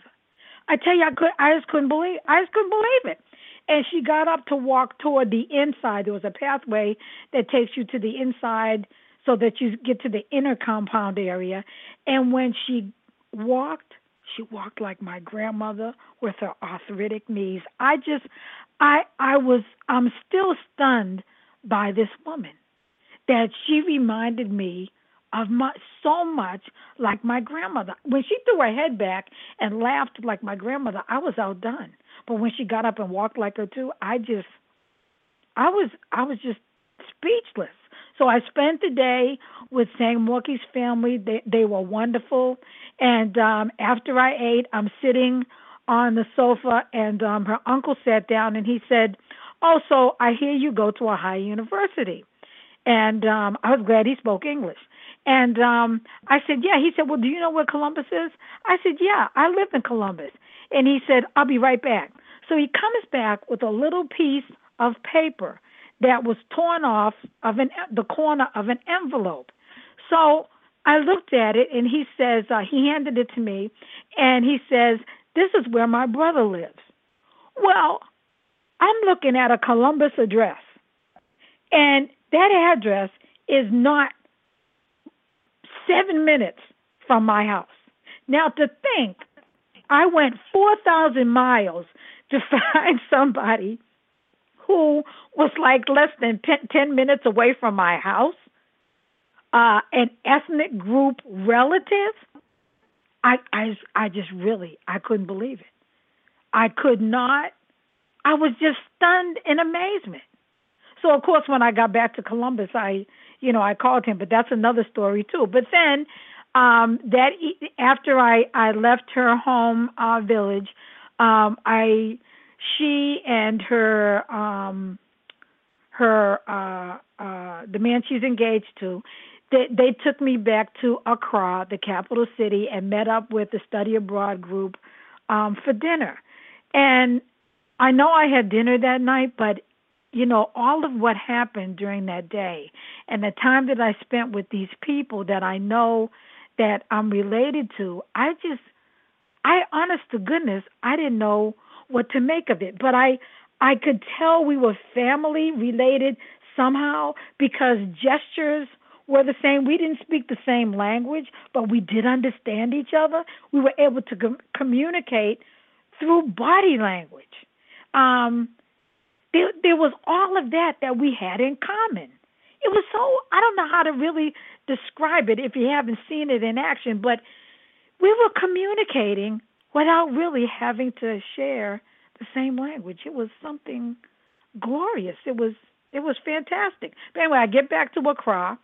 I tell you, I could I just couldn't believe I just couldn't believe it. And she got up to walk toward the inside. There was a pathway that takes you to the inside so that you get to the inner compound area. And when she walked she walked like my grandmother with her arthritic knees. I just I I was I'm still stunned by this woman that she reminded me of my so much like my grandmother. When she threw her head back and laughed like my grandmother, I was outdone. But when she got up and walked like her too, I just I was I was just speechless. So I spent the day with Sangmorkie's family. They they were wonderful. And um after I ate, I'm sitting on the sofa and um her uncle sat down and he said, "Oh, so I hear you go to Ohio University." And um I was glad he spoke English. And um I said, "Yeah." He said, "Well, do you know where Columbus is?" I said, "Yeah, I live in Columbus." And he said, "I'll be right back." So he comes back with a little piece of paper that was torn off of an the corner of an envelope. So I looked at it, and he says uh, he handed it to me, and he says, "This is where my brother lives." Well, I'm looking at a Columbus address, and that address is not seven minutes from my house. Now, to think, I went 4,000 miles to find somebody who was like less than 10 minutes away from my house, uh, an ethnic group relative, I, I, I just really, I couldn't believe it. I could not, I was just stunned in amazement. So, of course, when I got back to Columbus, I, you know, I called him, but that's another story too. But then, um, that after I, I left her home uh, village, Um, I, she and her, um, her, uh, uh, the man she's engaged to, they, they took me back to Accra, the capital city, and met up with the study abroad group um, for dinner. And I know I had dinner that night, but you know, all of what happened during that day and the time that I spent with these people that I know that I'm related to, I just, I, honest to goodness, I didn't know what to make of it. But I, I could tell we were family related somehow because gestures were the same. We didn't speak the same language, but we did understand each other. We were able to com- communicate through body language. Um, there, there was all of that that we had in common. It was so, I don't know how to really describe it if you haven't seen it in action, but we were communicating without really having to share the same language. It was something glorious. It was it was fantastic. But anyway, I get back to Accra,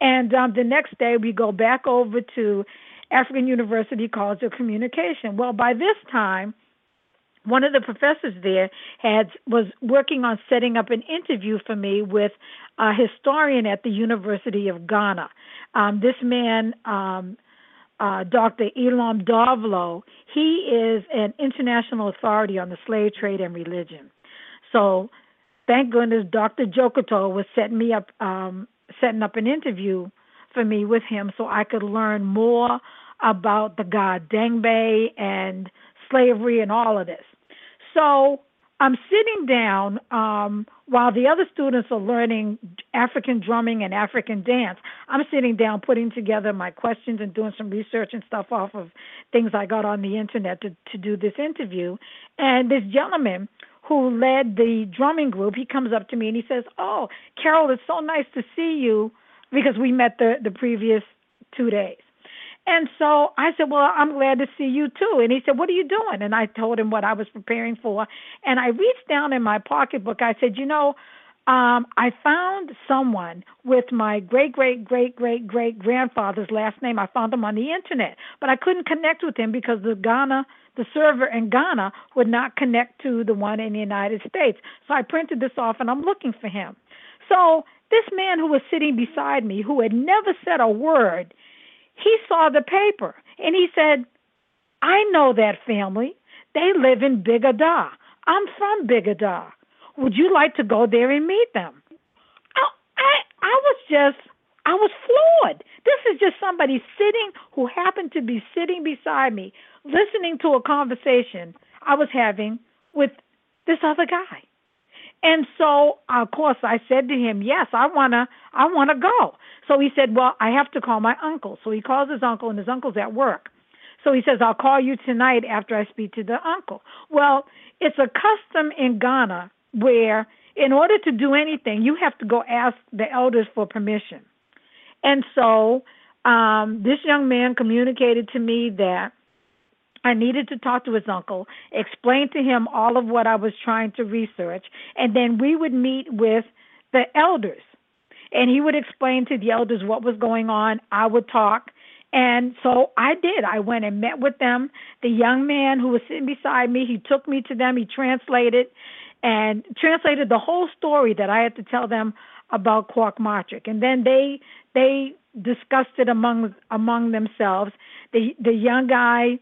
and um, the next day we go back over to African University College of Communication. Well, by this time, one of the professors there had was working on setting up an interview for me with a historian at the University of Ghana. Um, this man, um, uh, Dr. Elom Dovlo, he is an international authority on the slave trade and religion. So, thank goodness, Dr. Jokoto was setting me up, um, setting up an interview for me with him, so I could learn more about the god Dengbe and slavery and all of this. So I'm sitting down um, while the other students are learning African drumming and African dance. I'm sitting down putting together my questions and doing some research and stuff off of things I got on the internet to, to do this interview. And this gentleman who led the drumming group, he comes up to me and he says, "Oh, Carol, it's so nice to see you," because we met the the previous two days. And so I said, Well, I'm glad to see you too. And he said, What are you doing? And I told him what I was preparing for. And I reached down in my pocketbook. I said, You know, um, I found someone with my great great great great great grandfather's last name. I found him on the internet, but I couldn't connect with him because the Ghana, the server in Ghana would not connect to the one in the United States. So I printed this off and I'm looking for him. So this man who was sitting beside me, who had never said a word, he saw the paper and he said, I know that family. They live in Big Ada. I'm from Big Ada. Would you like to go there and meet them? I, I, I was just, I was floored. This is just somebody sitting who happened to be sitting beside me, listening to a conversation I was having with this other guy. And so, of course, I said to him, "Yes, I wanna, I wanna go." So he said, "Well, I have to call my uncle." So he calls his uncle, and his uncle's at work. So he says, "I'll call you tonight after I speak to the uncle." Well, it's a custom in Ghana where, in order to do anything, you have to go ask the elders for permission. And so, um, this young man communicated to me that I needed to talk to his uncle, explain to him all of what I was trying to research, and then we would meet with the elders. And he would explain to the elders what was going on. I would talk. And so I did. I went and met with them. The young man who was sitting beside me, he took me to them. He translated and translated the whole story that I had to tell them about Quock Martrick. And then they they discussed it among among themselves. The the young guy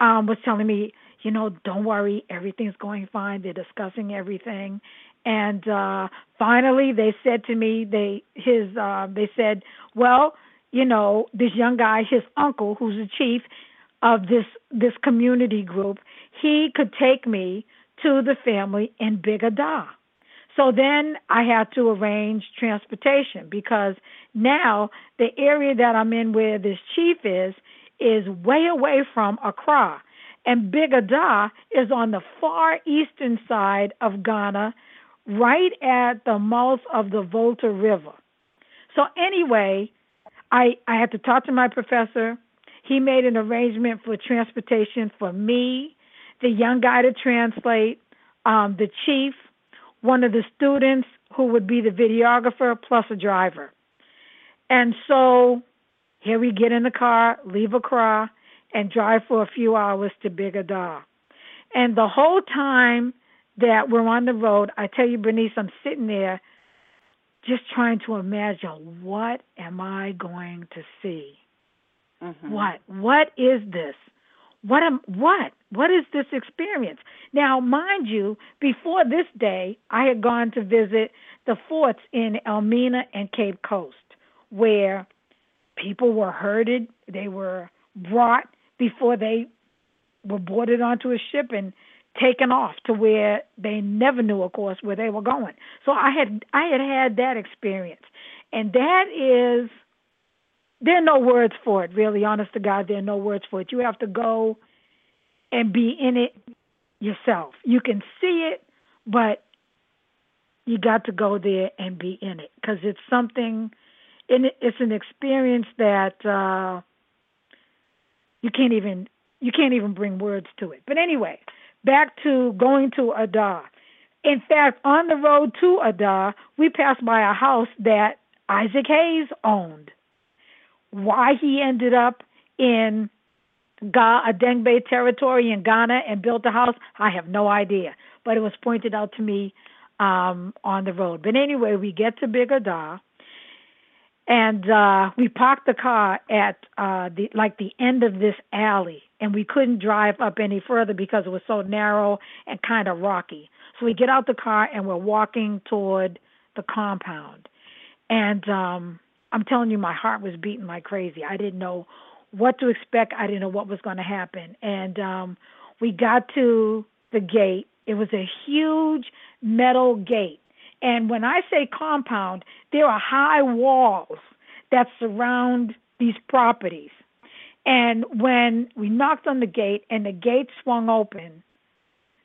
um, was telling me, you know, don't worry, everything's going fine. They're discussing everything, and uh, finally they said to me, they his uh, they said, well, you know, this young guy, his uncle, who's the chief of this this community group, he could take me to the family in Big Ada. So then I had to arrange transportation because now the area that I'm in where this chief is is way away from Accra, and Big Ada is on the far eastern side of Ghana, right at the mouth of the Volta River. So anyway, I I had to talk to my professor. He made an arrangement for transportation for me, the young guy to translate, um, the chief, one of the students who would be the videographer, plus a driver. And so here we get in the car, leave Accra, and drive for a few hours to Big Ada. And the whole time that we're on the road, I tell you, Bernice, I'm sitting there just trying to imagine what am I going to see? Mm-hmm. What? What is this? What am what? What is this experience? Now, mind you, before this day, I had gone to visit the forts in Elmina and Cape Coast, where people were herded. They were brought before they were boarded onto a ship and taken off to where they never knew, of course, where they were going. So I had I had had that experience, and that is there are no words for it. Really, honest to God, there are no words for it. You have to go and be in it yourself. You can see it, but you got to go there and be in it because it's something. And it's an experience that uh, you can't even you can't even bring words to it. But anyway, back to going to Ada. In fact, on the road to Ada, we passed by a house that Isaac Hayes owned. Why he ended up in Ga Adangbe territory in Ghana and built a house, I have no idea. But it was pointed out to me um, on the road. But anyway, we get to Big Ada, and uh, we parked the car at uh, the like the end of this alley, and we couldn't drive up any further because it was so narrow and kind of rocky. So we get out the car and we're walking toward the compound, and um, I'm telling you, my heart was beating like crazy. I didn't know what to expect. I didn't know what was going to happen, and um, we got to the gate. It was a huge metal gate and when I say compound, there are high walls that surround these properties. And when we knocked on the gate and the gate swung open,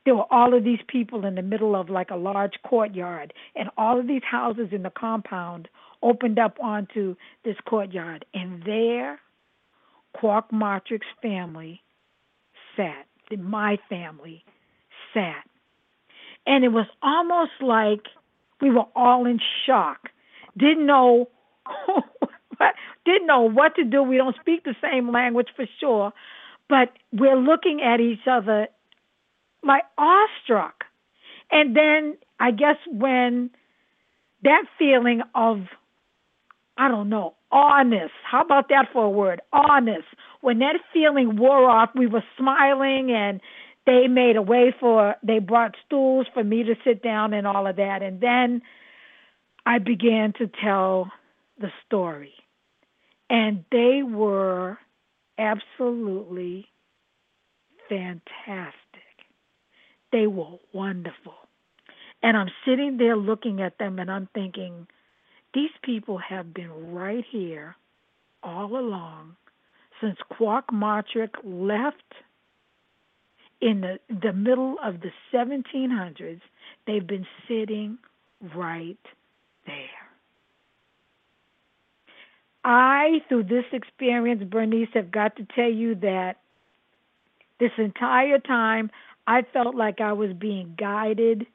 there were all of these people in the middle of like a large courtyard, and all of these houses in the compound opened up onto this courtyard. And there, Quock Martrick's family sat, my family sat. And it was almost like we were all in shock. Didn't know didn't know what to do. We don't speak the same language for sure, but we're looking at each other like awestruck. And then I guess when that feeling of I don't know, awness. How about that for a word? Awness. When that feeling wore off, we were smiling and they made a way for they brought stools for me to sit down and all of that. And then i began to tell the story. And they were absolutely fantastic. They were wonderful. And i'm sitting there looking at them and i'm thinking these people have been right here all along since Quock Martrick left in the, the middle of the 1700s, they've been sitting right there. I, through this experience, Bernice, have got to tell you that this entire time I felt like I was being guided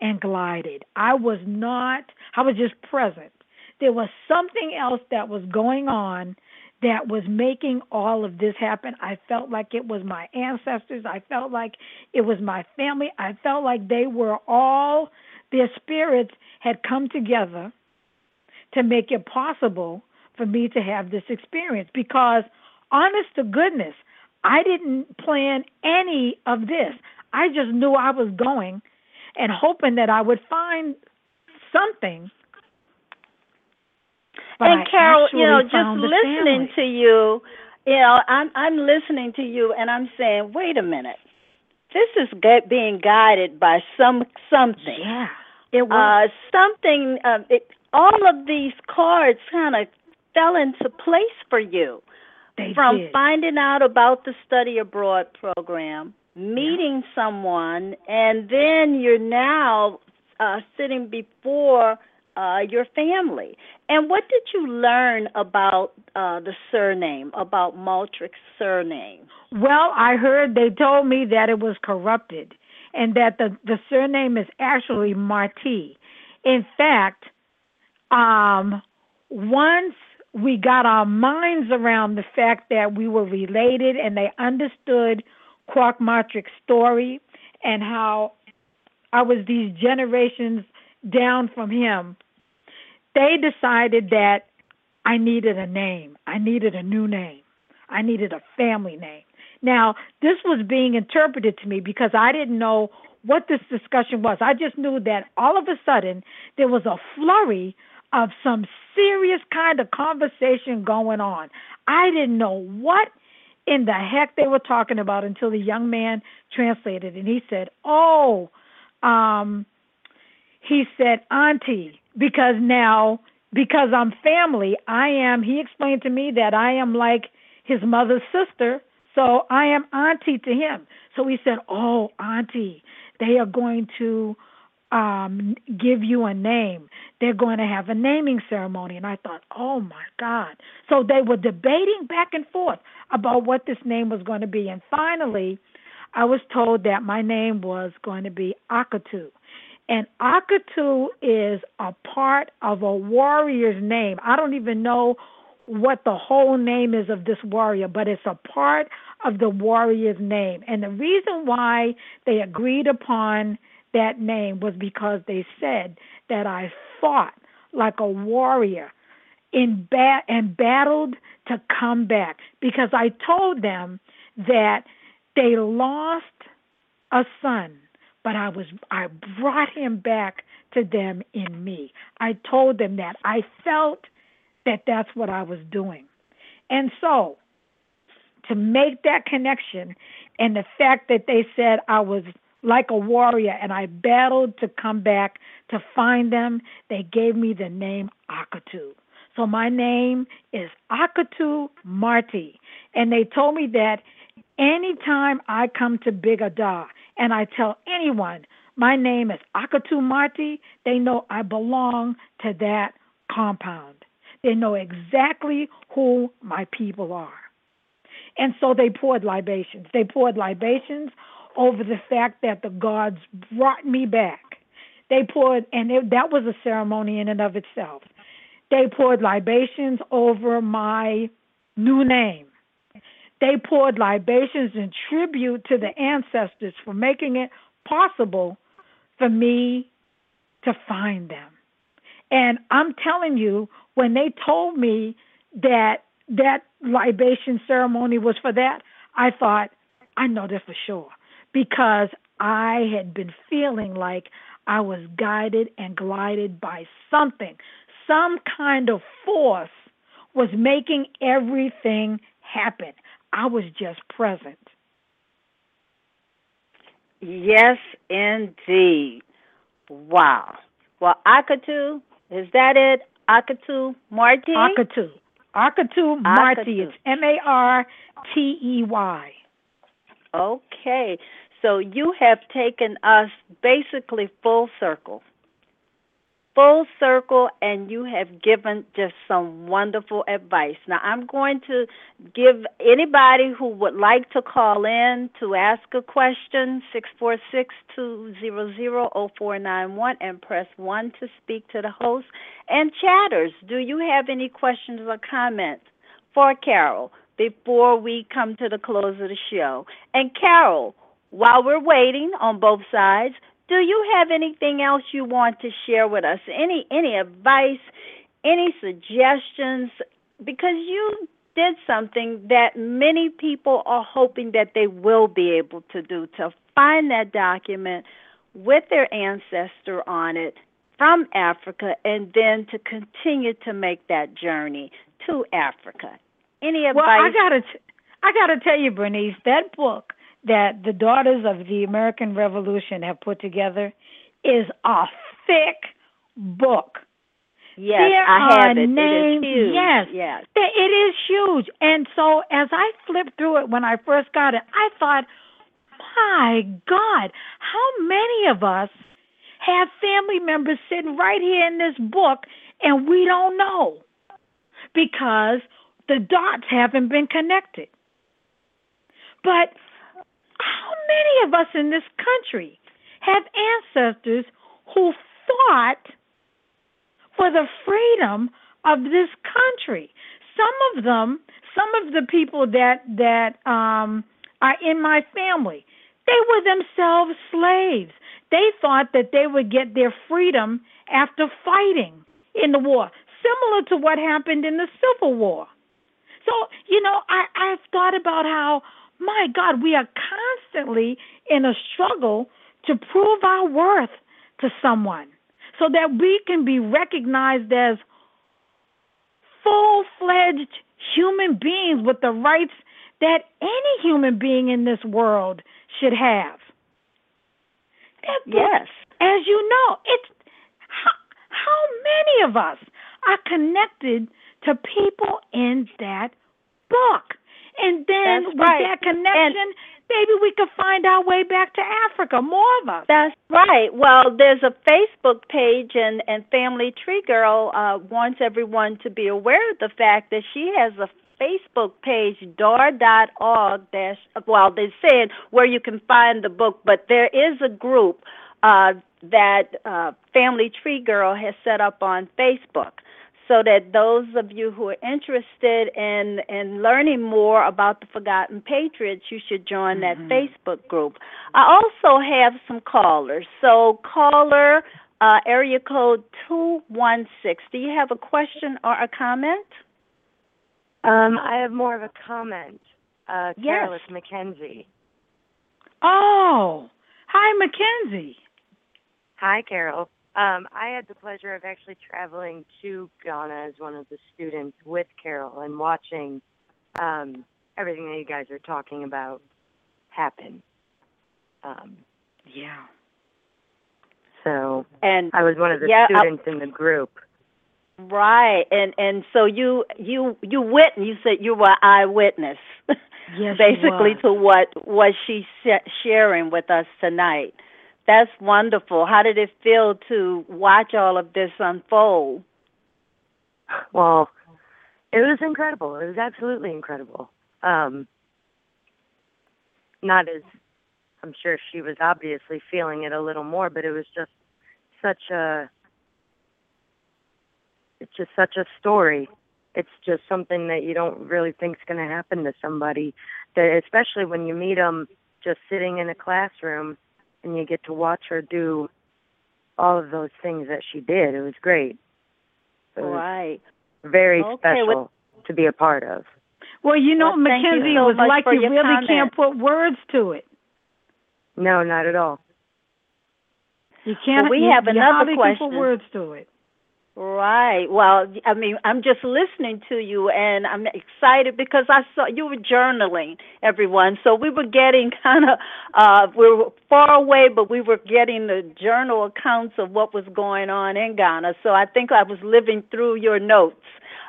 and glided. I was not, I was just present. There was something else that was going on that was making all of this happen. I felt like it was my ancestors. I felt like it was my family. I felt like they were all, their spirits had come together to make it possible for me to have this experience because, honest to goodness, I didn't plan any of this. I just knew I was going and hoping that I would find something but and I Carol, you know, just listening to you, you know, I'm I'm listening to you, and I'm saying, wait a minute, this is get, being guided by some something. Yeah, it was uh, something. Uh, it, all of these cards kind of fell into place for you. They from did. finding out about the study abroad program, meeting yeah. someone, and then you're now uh, sitting before uh, your family. And what did you learn about uh, the surname, about Martrick's surname? Well, I heard they told me that it was corrupted and that the, the surname is actually Marti. In fact, um, once we got our minds around the fact that we were related and they understood Quock Martrick's story, and how I was these generations down from him, they decided that I needed a name. I needed a new name. I needed a family name. Now, this was being interpreted to me because I didn't know what this discussion was. I just knew that all of a sudden there was a flurry of some serious kind of conversation going on. I didn't know what in the heck they were talking about until the young man translated and he said, "Oh, um he said, "Auntie, because now because I'm family, I am he explained to me that I am like his mother's sister, so I am auntie to him. So he said, "Oh, auntie, they are going to um give you a name. They're going to have a naming ceremony." And I thought, "Oh my god." So they were debating back and forth about what this name was going to be. And finally, I was told that my name was going to be Akatu. And Akatu is a part of a warrior's name. I don't even know what the whole name is of this warrior, but it's a part of the warrior's name. And the reason why they agreed upon that name was because they said that I fought like a warrior in bat and battled to come back because I told them that they lost a son, but I was I brought him back to them in me. I told them that I felt that that's what I was doing. And so, to make that connection and the fact that they said I was like a warrior and I battled to come back to find them, they gave me the name Akatu. So my name is Akatu Martey. And they told me that anytime I come to Big Ada and I tell anyone my name is Akatu Martey, they know I belong to that compound. They know exactly who my people are. And so they poured libations. They poured libations over the fact that the gods brought me back. They poured, and it, that was a ceremony in and of itself. They poured libations over my new name. They poured libations and tribute to the ancestors for making it possible for me to find them. And I'm telling you, when they told me that that libation ceremony was for that, I thought, I know this for sure. Because I had been feeling like I was guided and glided by something. Some kind of force was making everything happen. I was just present. Yes, indeed. Wow. Well, Akatu, is that it? Akatu Martey? Akatu. Akatu Martey. It's M A R T E Y. Okay. So you have taken us basically full circle full circle and you have given just some wonderful advice. Now, I'm going to give anybody who would like to call in to ask a question 646 200 0491 and press 1 to speak to the host. And chatters, do you have any questions or comments for Carol before we come to the close of the show? And Carol, while we're waiting on both sides, do you have anything else you want to share with us? Any any advice, any suggestions? Because you did something that many people are hoping that they will be able to do to find that document with their ancestor on it from Africa and then to continue to make that journey to Africa. Any advice? Well, I gotta, t- I gotta tell you, Bernice, that book that the Daughters of the American Revolution have put together is a thick book. Yes, there I have it. Names, it is huge. Yes, yes, it is huge. And so, as I flipped through it when I first got it, I thought, my God, how many of us have family members sitting right here in this book and we don't know because the dots haven't been connected. But many of us in this country have ancestors who fought for the freedom of this country? Some of them, some of the people that that um, are in my family, They were themselves slaves. They thought that they would get their freedom after fighting in the war, similar to what happened in the Civil War. So, you know, I, I've thought about how, my God, we are constantly in a struggle to prove our worth to someone so that we can be recognized as full fledged human beings with the rights that any human being in this world should have. yes. As you know, it's how, how many of us are connected to people in that book? And then That's with right. that connection, and, maybe we could find our way back to Africa, more of us. That's right. Well, there's a Facebook page, and and Family Tree Girl uh, wants everyone to be aware of the fact that she has a Facebook page, dar.org dash. Well, they said where you can find the book, but there is a group uh, that uh, Family Tree Girl has set up on Facebook so that those of you who are interested in in learning more about the Forgotten Patriots, you should join that Mhm. Facebook group. I also have some callers. So caller uh, area code two one six. Do you have a question or a comment? Um, I have more of a comment. Uh, Yes. Carol, it's Mackenzie. Oh, hi, Mackenzie. Hi, Carol. Um, I had the pleasure of actually traveling to Ghana as one of the students with Carol and watching um, everything that you guys are talking about happen. Um, Yeah. so And I was one of the Yeah, I- students in the group. right, and and so you you you witness. You said you were eyewitness, Yes, basically to what what she's sharing with us tonight. That's wonderful. How did it feel to watch all of this unfold? Well, it was incredible. It was absolutely incredible. Um, not as I'm sure she was obviously feeling it a little more, but it was just such a it's just such a story. It's just something that you don't really think is going to happen to somebody. That especially when you meet them just sitting in a classroom and you get to watch her do all of those things that she did. It was great. It was Right. very Okay, special well- to be a part of. Well, you know, Well, thank you Mackenzie, so was like you really comment. can't put words to it. No, not at all. You can't. Well, we you, have you another question. put words to it. Right. Well, I mean, I'm just listening to you, and I'm excited because I saw you were journaling, everyone. So we were getting kind of, uh, we were far away, but we were getting the journal accounts of what was going on in Ghana. So I think I was living through your notes.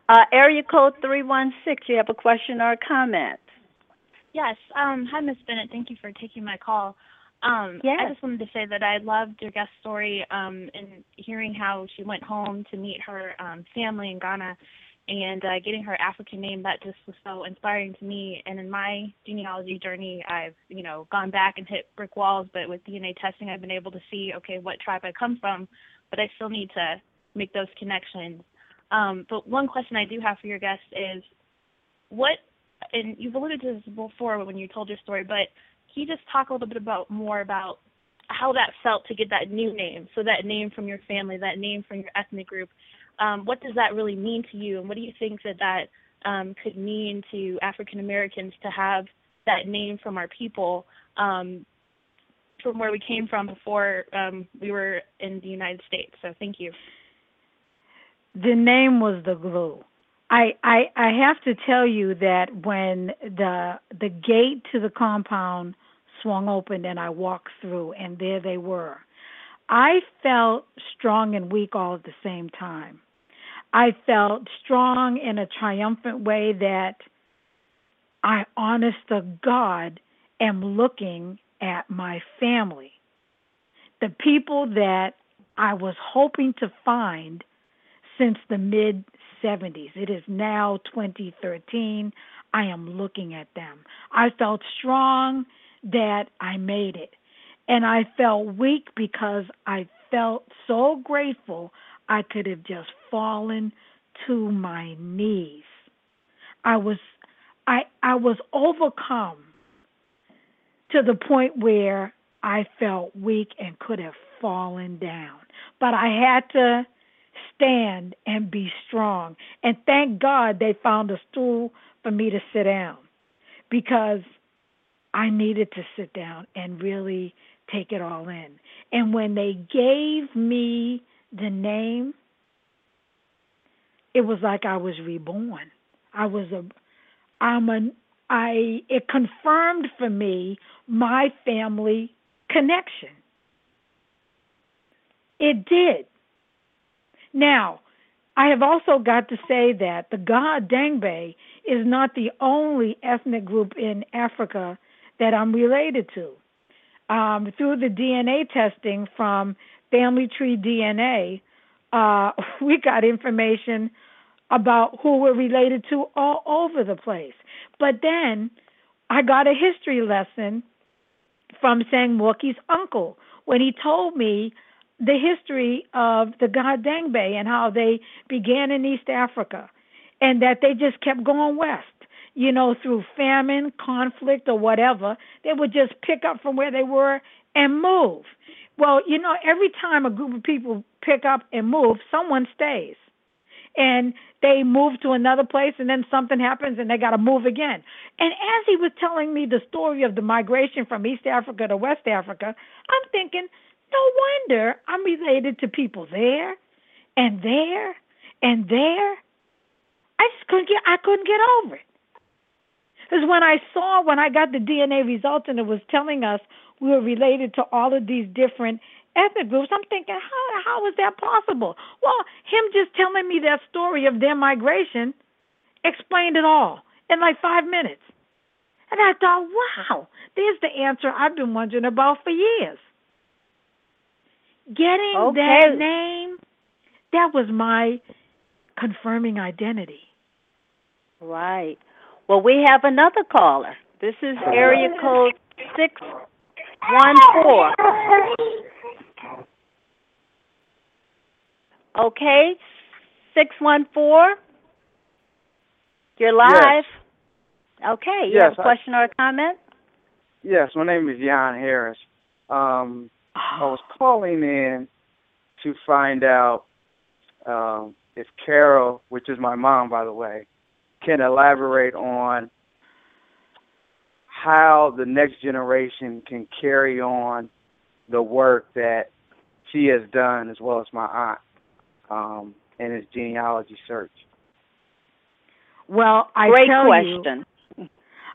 Uh, area code three one six. You have a question or a comment? Yes. Um, hi, Miss Bennett. Thank you for taking my call. Um, Yes. I just wanted to say that I loved your guest story um, and hearing how she went home to meet her um, family in Ghana and uh, getting her African name. That just was so inspiring to me. And in my genealogy journey, I've you know gone back and hit brick walls, but with DNA testing, I've been able to see okay what tribe I come from, but I still need to make those connections. Um, but one question I do have for your guest is, what and you've alluded to this before when you told your story, but you just talk a little bit about more about how that felt to get that new name? So that name from your family, that name from your ethnic group. Um, what does that really mean to you, and what do you think that that um, could mean to African Americans to have that name from our people, um, from where we came from before um, we were in the United States? So thank you. The name was the glue. I, I I have to tell you that when the the gate to the compound swung open and I walked through and there they were, I felt strong and weak all at the same time. I felt strong in a triumphant way that I honest to God am looking at my family. The people that I was hoping to find since the mid 70s. It is now 2013. I am looking at them. I felt strong that I made it. And I felt weak because I felt so grateful I could have just fallen to my knees. I was I I was overcome to the point where I felt weak and could have fallen down. But I had to stand and be strong. And thank God they found a stool for me to sit down because I needed to sit down and really take it all in. And when they gave me the name, it was like I was reborn. I was a I'm a I it confirmed for me my family connection. It did. Now, I have also got to say that the Ga Adangbe is not the only ethnic group in Africa that I'm related to. Um, through the DNA testing from Family Tree DNA, uh, we got information about who we're related to all over the place. But then I got a history lesson from Sangmorkie's uncle when he told me the history of the Ga Adangbe and how they began in East Africa and that they just kept going west. You know, through famine, conflict, or whatever, they would just pick up from where they were and move. Well, you know, every time a group of people pick up and move, someone stays. And they move to another place and then something happens and they got to move again. And as he was telling me the story of the migration from East Africa to West Africa, I'm thinking, no wonder I'm related to people there and there and there. I just couldn't get I couldn't get over it. Because when I saw when I got the DNA results and it was telling us we were related to all of these different ethnic groups. I'm thinking, how how is that possible? Well, him just telling me that story of their migration explained it all in like five minutes. And I thought, wow, there's the answer I've been wondering about for years. Getting okay. that name, that was my confirming identity. Right. Well, we have another caller. This is area code six one four. Okay, six one four. You're live. Yes. Okay, you yes, have a question I, or a comment? Yes, my name is Jan Harris. Um, I was calling in to find out um, if Carol, which is my mom, by the way, can elaborate on how the next generation can carry on the work that she has done, as well as my aunt, um, in his genealogy search. Well, I Great tell question. you,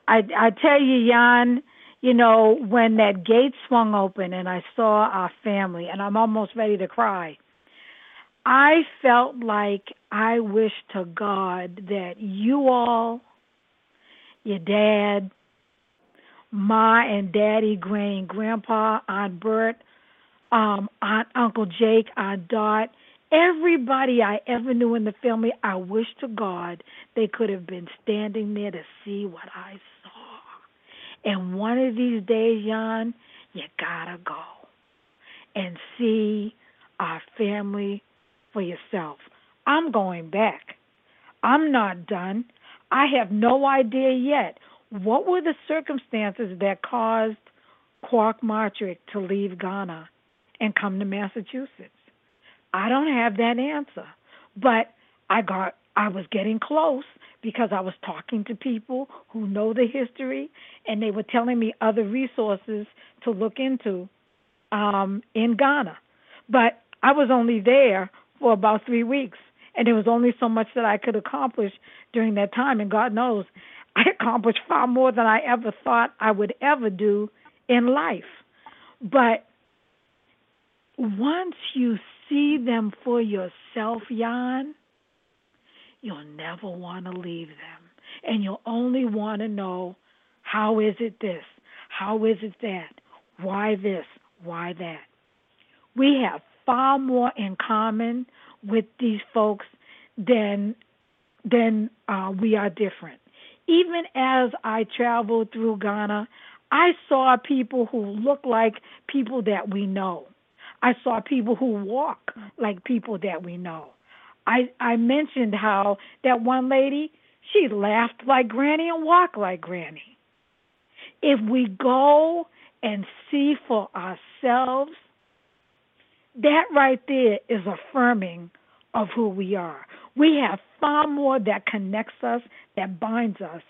I I tell you, Jan. You know, when that gate swung open and I saw our family, and I'm almost ready to cry. I felt like I wish to God that you all, your dad, Ma and Daddy, Granny, Grandpa, Aunt Bert, um, Aunt Uncle Jake, Aunt Dot, everybody I ever knew in the family, I wish to God they could have been standing there to see what I saw. And one of these days, Jan, you gotta go and see our family for yourself. I'm going back. I'm not done. I have no idea yet what were the circumstances that caused Quock Martrick to leave Ghana and come to Massachusetts. I don't have that answer, but I got I was getting close because I was talking to people who know the history and they were telling me other resources to look into um in Ghana. But I was only there for about 3 weeks and there was only so much that I could accomplish during that time and God knows I accomplished far more than I ever thought I would ever do in life. But once you see them for yourself, Jan, you'll never want to leave them. And you'll only want to know how is it this? How is it that? Why this? Why that? We have far more in common with these folks than than uh, we are different. Even as I traveled through Ghana, I saw people who look like people that we know. I saw people who walk like people that we know. I I mentioned how that one lady, she laughed like Granny and walked like Granny. if we go and see for ourselves, that right there is affirming of who we are. We have far more that connects us, that binds us,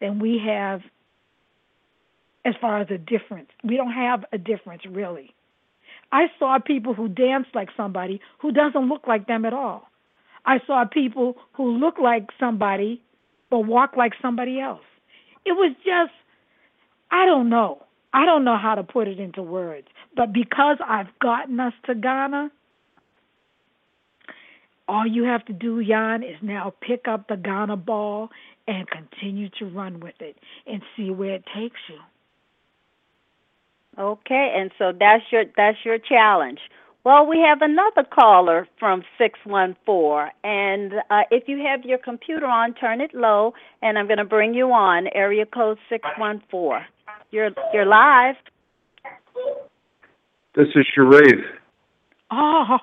than we have as far as a difference. We don't have a difference really. I saw people who dance like somebody who doesn't look like them at all. I saw people who look like somebody but walk like somebody else. It was just, I don't know. I don't know how to put it into words. But because I've gotten us to Ghana, all you have to do, Jan, is now pick up the Ghana ball and continue to run with it and see where it takes you. Okay, and so that's your that's your challenge. Well, we have another caller from 614. And uh, if you have your computer on, turn it low, and I'm going to bring you on. Area code 614. You're, you're live. This is Sharif. Oh,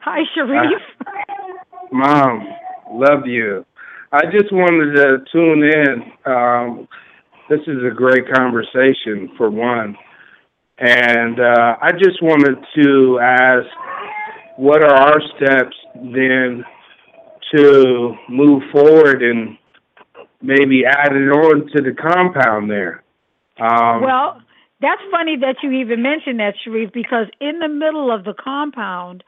hi, Sharif. Uh, Mom, love you. I just wanted to tune in. Um, this is a great conversation, for one. And uh, I just wanted to ask what are our steps then to move forward and maybe add it on to the compound there? Um, well, that's funny that you even mentioned that, Sharif, because in the middle of the compound,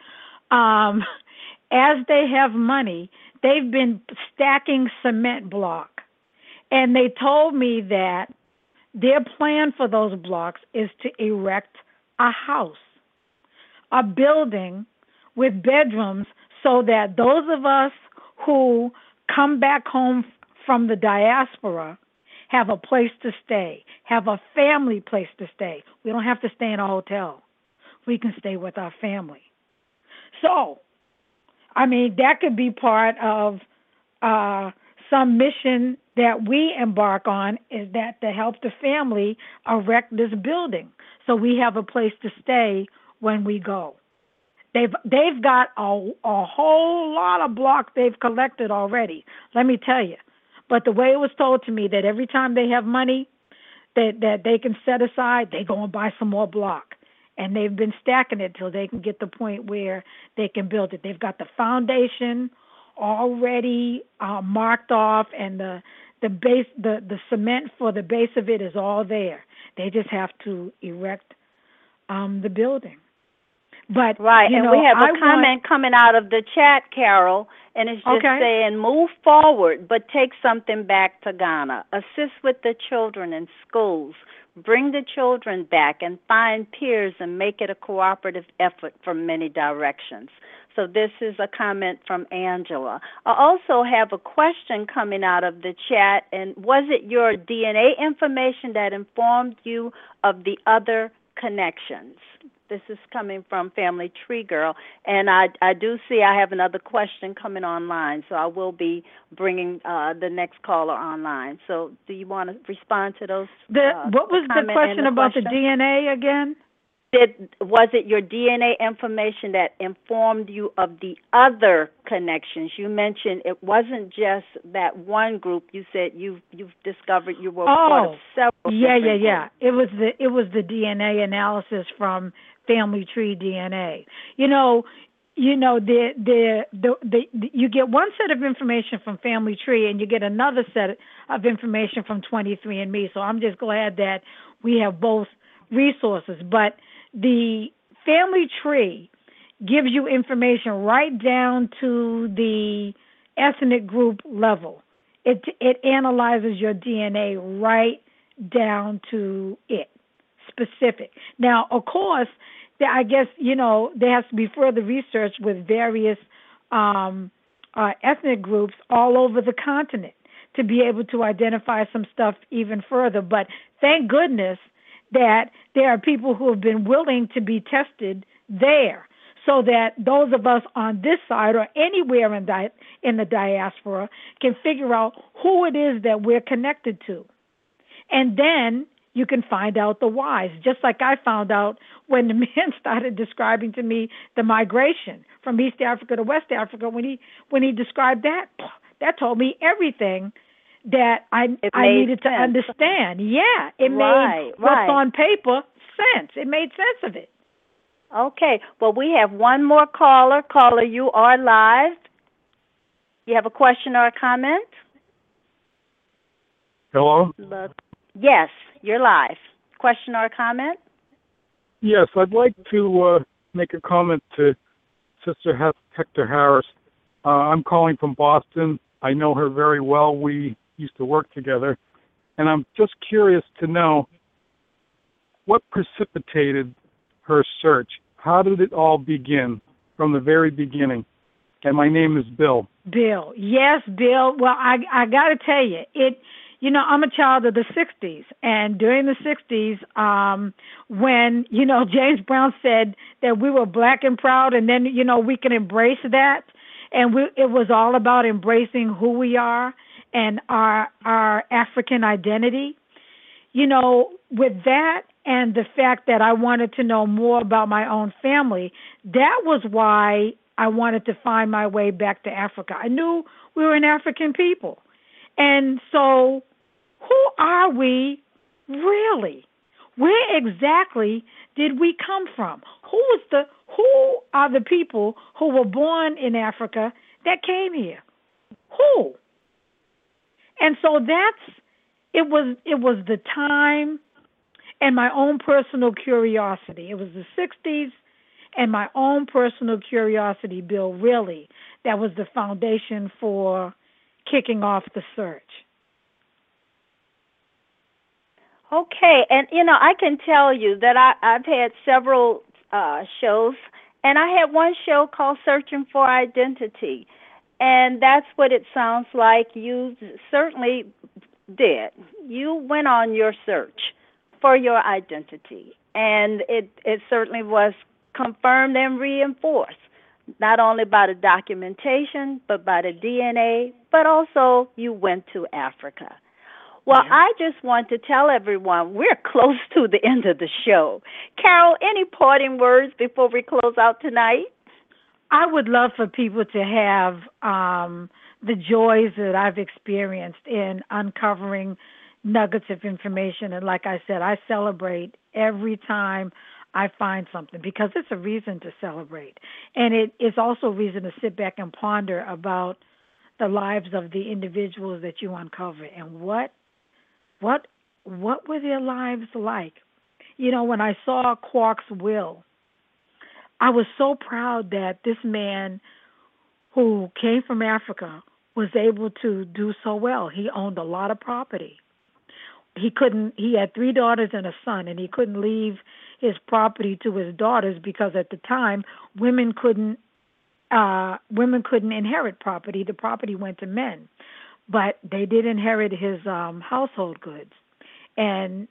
um, as they have money, they've been stacking cement block. And they told me that their plan for those blocks is to erect a house, a building with bedrooms so that those of us who come back home from the diaspora have a place to stay, have a family place to stay. We don't have to stay in a hotel. We can stay with our family. So, I mean, that could be part of uh, some mission that we embark on is that to help the family erect this building so we have a place to stay when we go. They've they've got a a whole lot of blocks they've collected already. Let me tell you. But the way it was told to me that every time they have money that that they can set aside, they go and buy some more block. And they've been stacking it till they can get the point where they can build it. They've got the foundation already uh, marked off, and the the base the the cement for the base of it is all there. They just have to erect um the building. But right, and know, we have a I comment want, coming out of the chat, Carol, and it's just Okay. saying move forward, but take something back to Ghana. Assist with the children in schools. Bring the children back and find peers and make it a cooperative effort from many directions. So this is a comment from Angela. I also have a question coming out of the chat and was it your DNA information that informed you of the other connections? This is coming from Family Tree Girl, and I I do see I have another question coming online, so I will be bringing uh, the next caller online. So, do you want to respond to those? the uh, what was the and question about the? DNA again? Did was it your DNA information that informed you of the other connections? You mentioned it wasn't just that one group. You said you've you've discovered you were part of Oh, several. Yeah, yeah, yeah. groups. It was the it was the DNA analysis from Family Tree DNA. You know, you know the the the, the you get one set of information from Family Tree and you get another set of information from 23andMe. So I'm just glad that we have both resources, but the Family Tree gives you information right down to the ethnic group level. It it analyzes your DNA right down to it, specific. Now, of course, I guess you know there has to be further research with various um, uh, ethnic groups all over the continent to be able to identify some stuff even further. But thank goodness that there are people who have been willing to be tested there so that those of us on this side or anywhere in di- in the diaspora can figure out who it is that we're connected to. And then you can find out the whys, just like I found out when the man started describing to me the migration from East Africa to West Africa when he when he described that that told me everything that I I made needed to understand. Yeah, it Right, made what's right. on paper sense. It made sense of it. Okay. Well, we have one more caller. Caller, you are live. You have a question or a comment? Hello? Look. Yes, you're live. Question or a comment? Yes, I'd like to uh, make a comment to Sister Hector Harris. Uh, I'm calling from Boston. I know her very well. We used to work together. And I'm just curious to know what precipitated her search. How did it all begin from the very beginning? And my name is Bill. Bill. Yes, Bill. Well, I I got to tell you, it you know, I'm a child of the 60s and during the 60s um when, you know, James Brown said that we were black and proud and then, you know, we can embrace that and we it was all about embracing who we are and our our African identity. You know, with that and the fact that I wanted to know more about my own family, that was why I wanted to find my way back to Africa. I knew we were an African people. And so, who are we really? Where exactly did we come from? Who is the who are the people who were born in Africa that came here? Who? And so that's it was it was the time and my own personal curiosity. It was the 60s and my own personal curiosity, Bill, really, that was the foundation for kicking off the search. Okay, and you know, I can tell you that I, I've had several uh, shows, and I had one show called Searching for Identity, and that's what it sounds like. You certainly did. You went on your search for your identity, and it it certainly was confirmed and reinforced, not only by the documentation, but by the DNA, but also you went to Africa. Well, I just want to tell everyone we're close to the end of the show. Carol, any parting words before we close out tonight? I would love for people to have um, the joys that I've experienced in uncovering nuggets of information. And like I said, I celebrate every time I find something because it's a reason to celebrate. And it is also a reason to sit back and ponder about the lives of the individuals that you uncover and what what what were their lives like? You know, when I saw Quock's will, I was so proud that this man who came from Africa was able to do so well. He owned a lot of property. He couldn't he had three daughters and a son and he couldn't leave his property to his daughters because at the time women couldn't uh women couldn't inherit property. The property went to men. But they did inherit his um household goods. And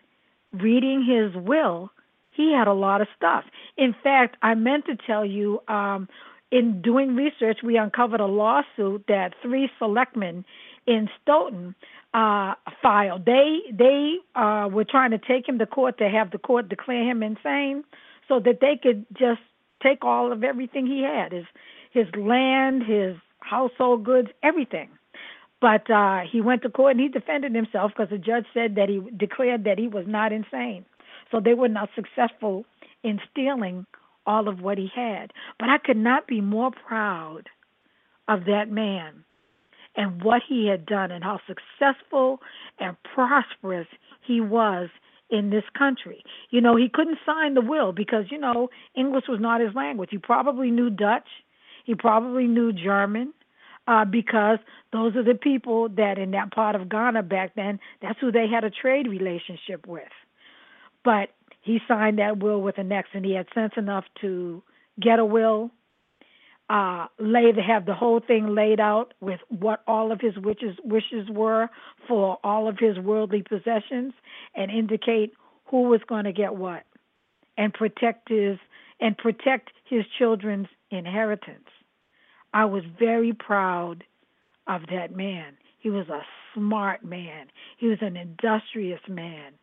reading his will, he had a lot of stuff. In fact, I meant to tell you um in doing research, we uncovered a lawsuit that three selectmen in Stoughton uh, filed. They they uh, were trying to take him to court to have the court declare him insane, so that they could just take all of everything he had his his land, his household goods, everything. But uh, he went to court and he defended himself because the judge said that he declared that he was not insane. So they were not successful in stealing all of what he had. But I could not be more proud of that man and what he had done and how successful and prosperous he was in this country. You know, he couldn't sign the will because, you know, English was not his language. He probably knew Dutch, he probably knew German. Uh, because those are the people that in that part of Ghana back then, that's who they had a trade relationship with. But he signed that will with an X, and he had sense enough to get a will, uh, lay to have the whole thing laid out with what all of his wishes wishes were for all of his worldly possessions, and indicate who was going to get what, and protect his and protect his children's inheritance. I was very proud of that man. He was a smart man. He was an industrious man.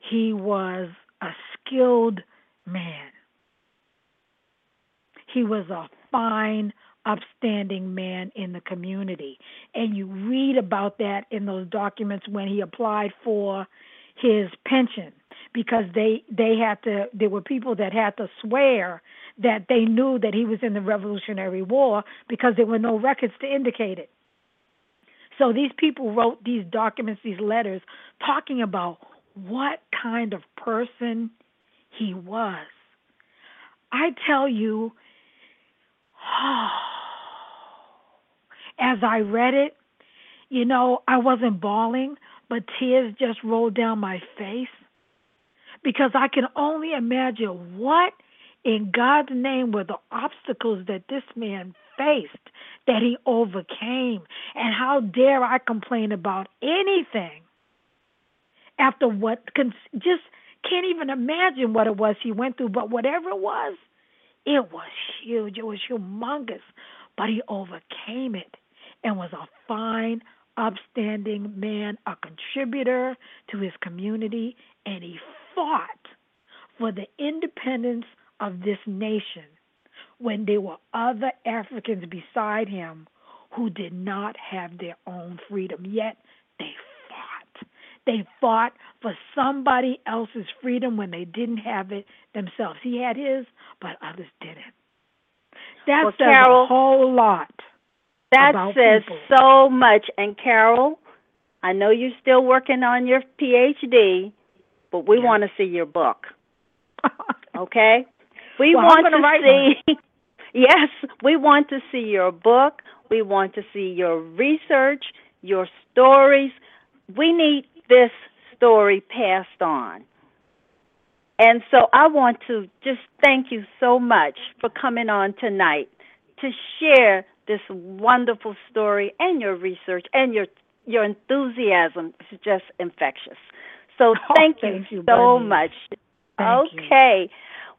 He was a skilled man. He was a fine upstanding man in the community. And you read about that in those documents when he applied for his pension because they they had to there were people that had to swear that they knew that he was in the Revolutionary War because there were no records to indicate it. So these people wrote these documents, these letters, talking about what kind of person he was. I tell you, as I read it, you know, I wasn't bawling, but tears just rolled down my face because I can only imagine what in God's name were the obstacles that this man faced that he overcame. And how dare I complain about anything after what just can't even imagine what it was he went through. But whatever it was, it was huge, it was humongous. But he overcame it and was a fine, upstanding man, a contributor to his community, and he fought for the independence of this nation when there were other Africans beside him who did not have their own freedom. Yet they. They fought for somebody else's freedom when they didn't have it themselves. He had his, but others didn't. That well, says Carol, a whole lot. That says people. so much. And Carol, I know you're still working on your PhD, but we Yeah. want to see your book. Okay? We Well, want to see Yes, we want to see your book. We want to see your research, your stories. We need this story passed on. And so I want to just thank you so much for coming on tonight to share this wonderful story and your research and your your enthusiasm is just infectious. So Oh, thank, thank you, so Bernice. much. Thank you. okay.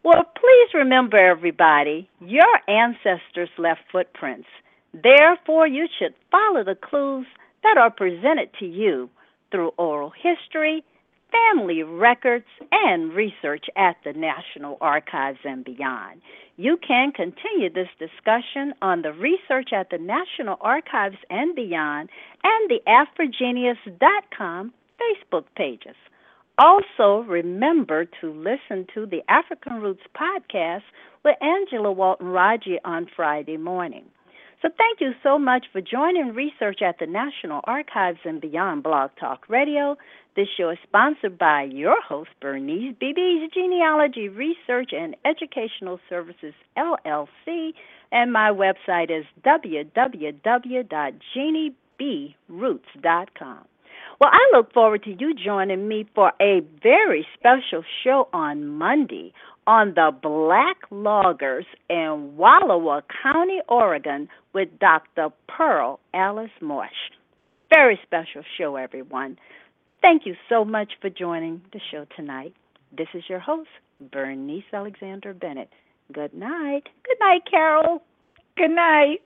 Well, please remember everybody, your ancestors left footprints. Therefore, you should follow the clues that are presented to you through oral history, family records, and research at the National Archives and beyond. You can continue this discussion on the Research at the National Archives and Beyond and the AfriGeneas.com Facebook pages. Also, remember to listen to the African Roots podcast with Angela Walton Raji on Friday morning. So, thank you so much for joining research at the National Archives and Beyond Blog Talk Radio. This show is sponsored by your host, Bernice BB's Genealogy Research and Educational Services, LLC, and my website is www.geniebroots.com. Well, I look forward to you joining me for a very special show on Monday on the Black Loggers in Wallowa County, Oregon, with Dr. Pearl Alice Marsh. Very special show, everyone. Thank you so much for joining the show tonight. This is your host, Bernice Alexander Bennett. Good night. Good night, Carol. Good night.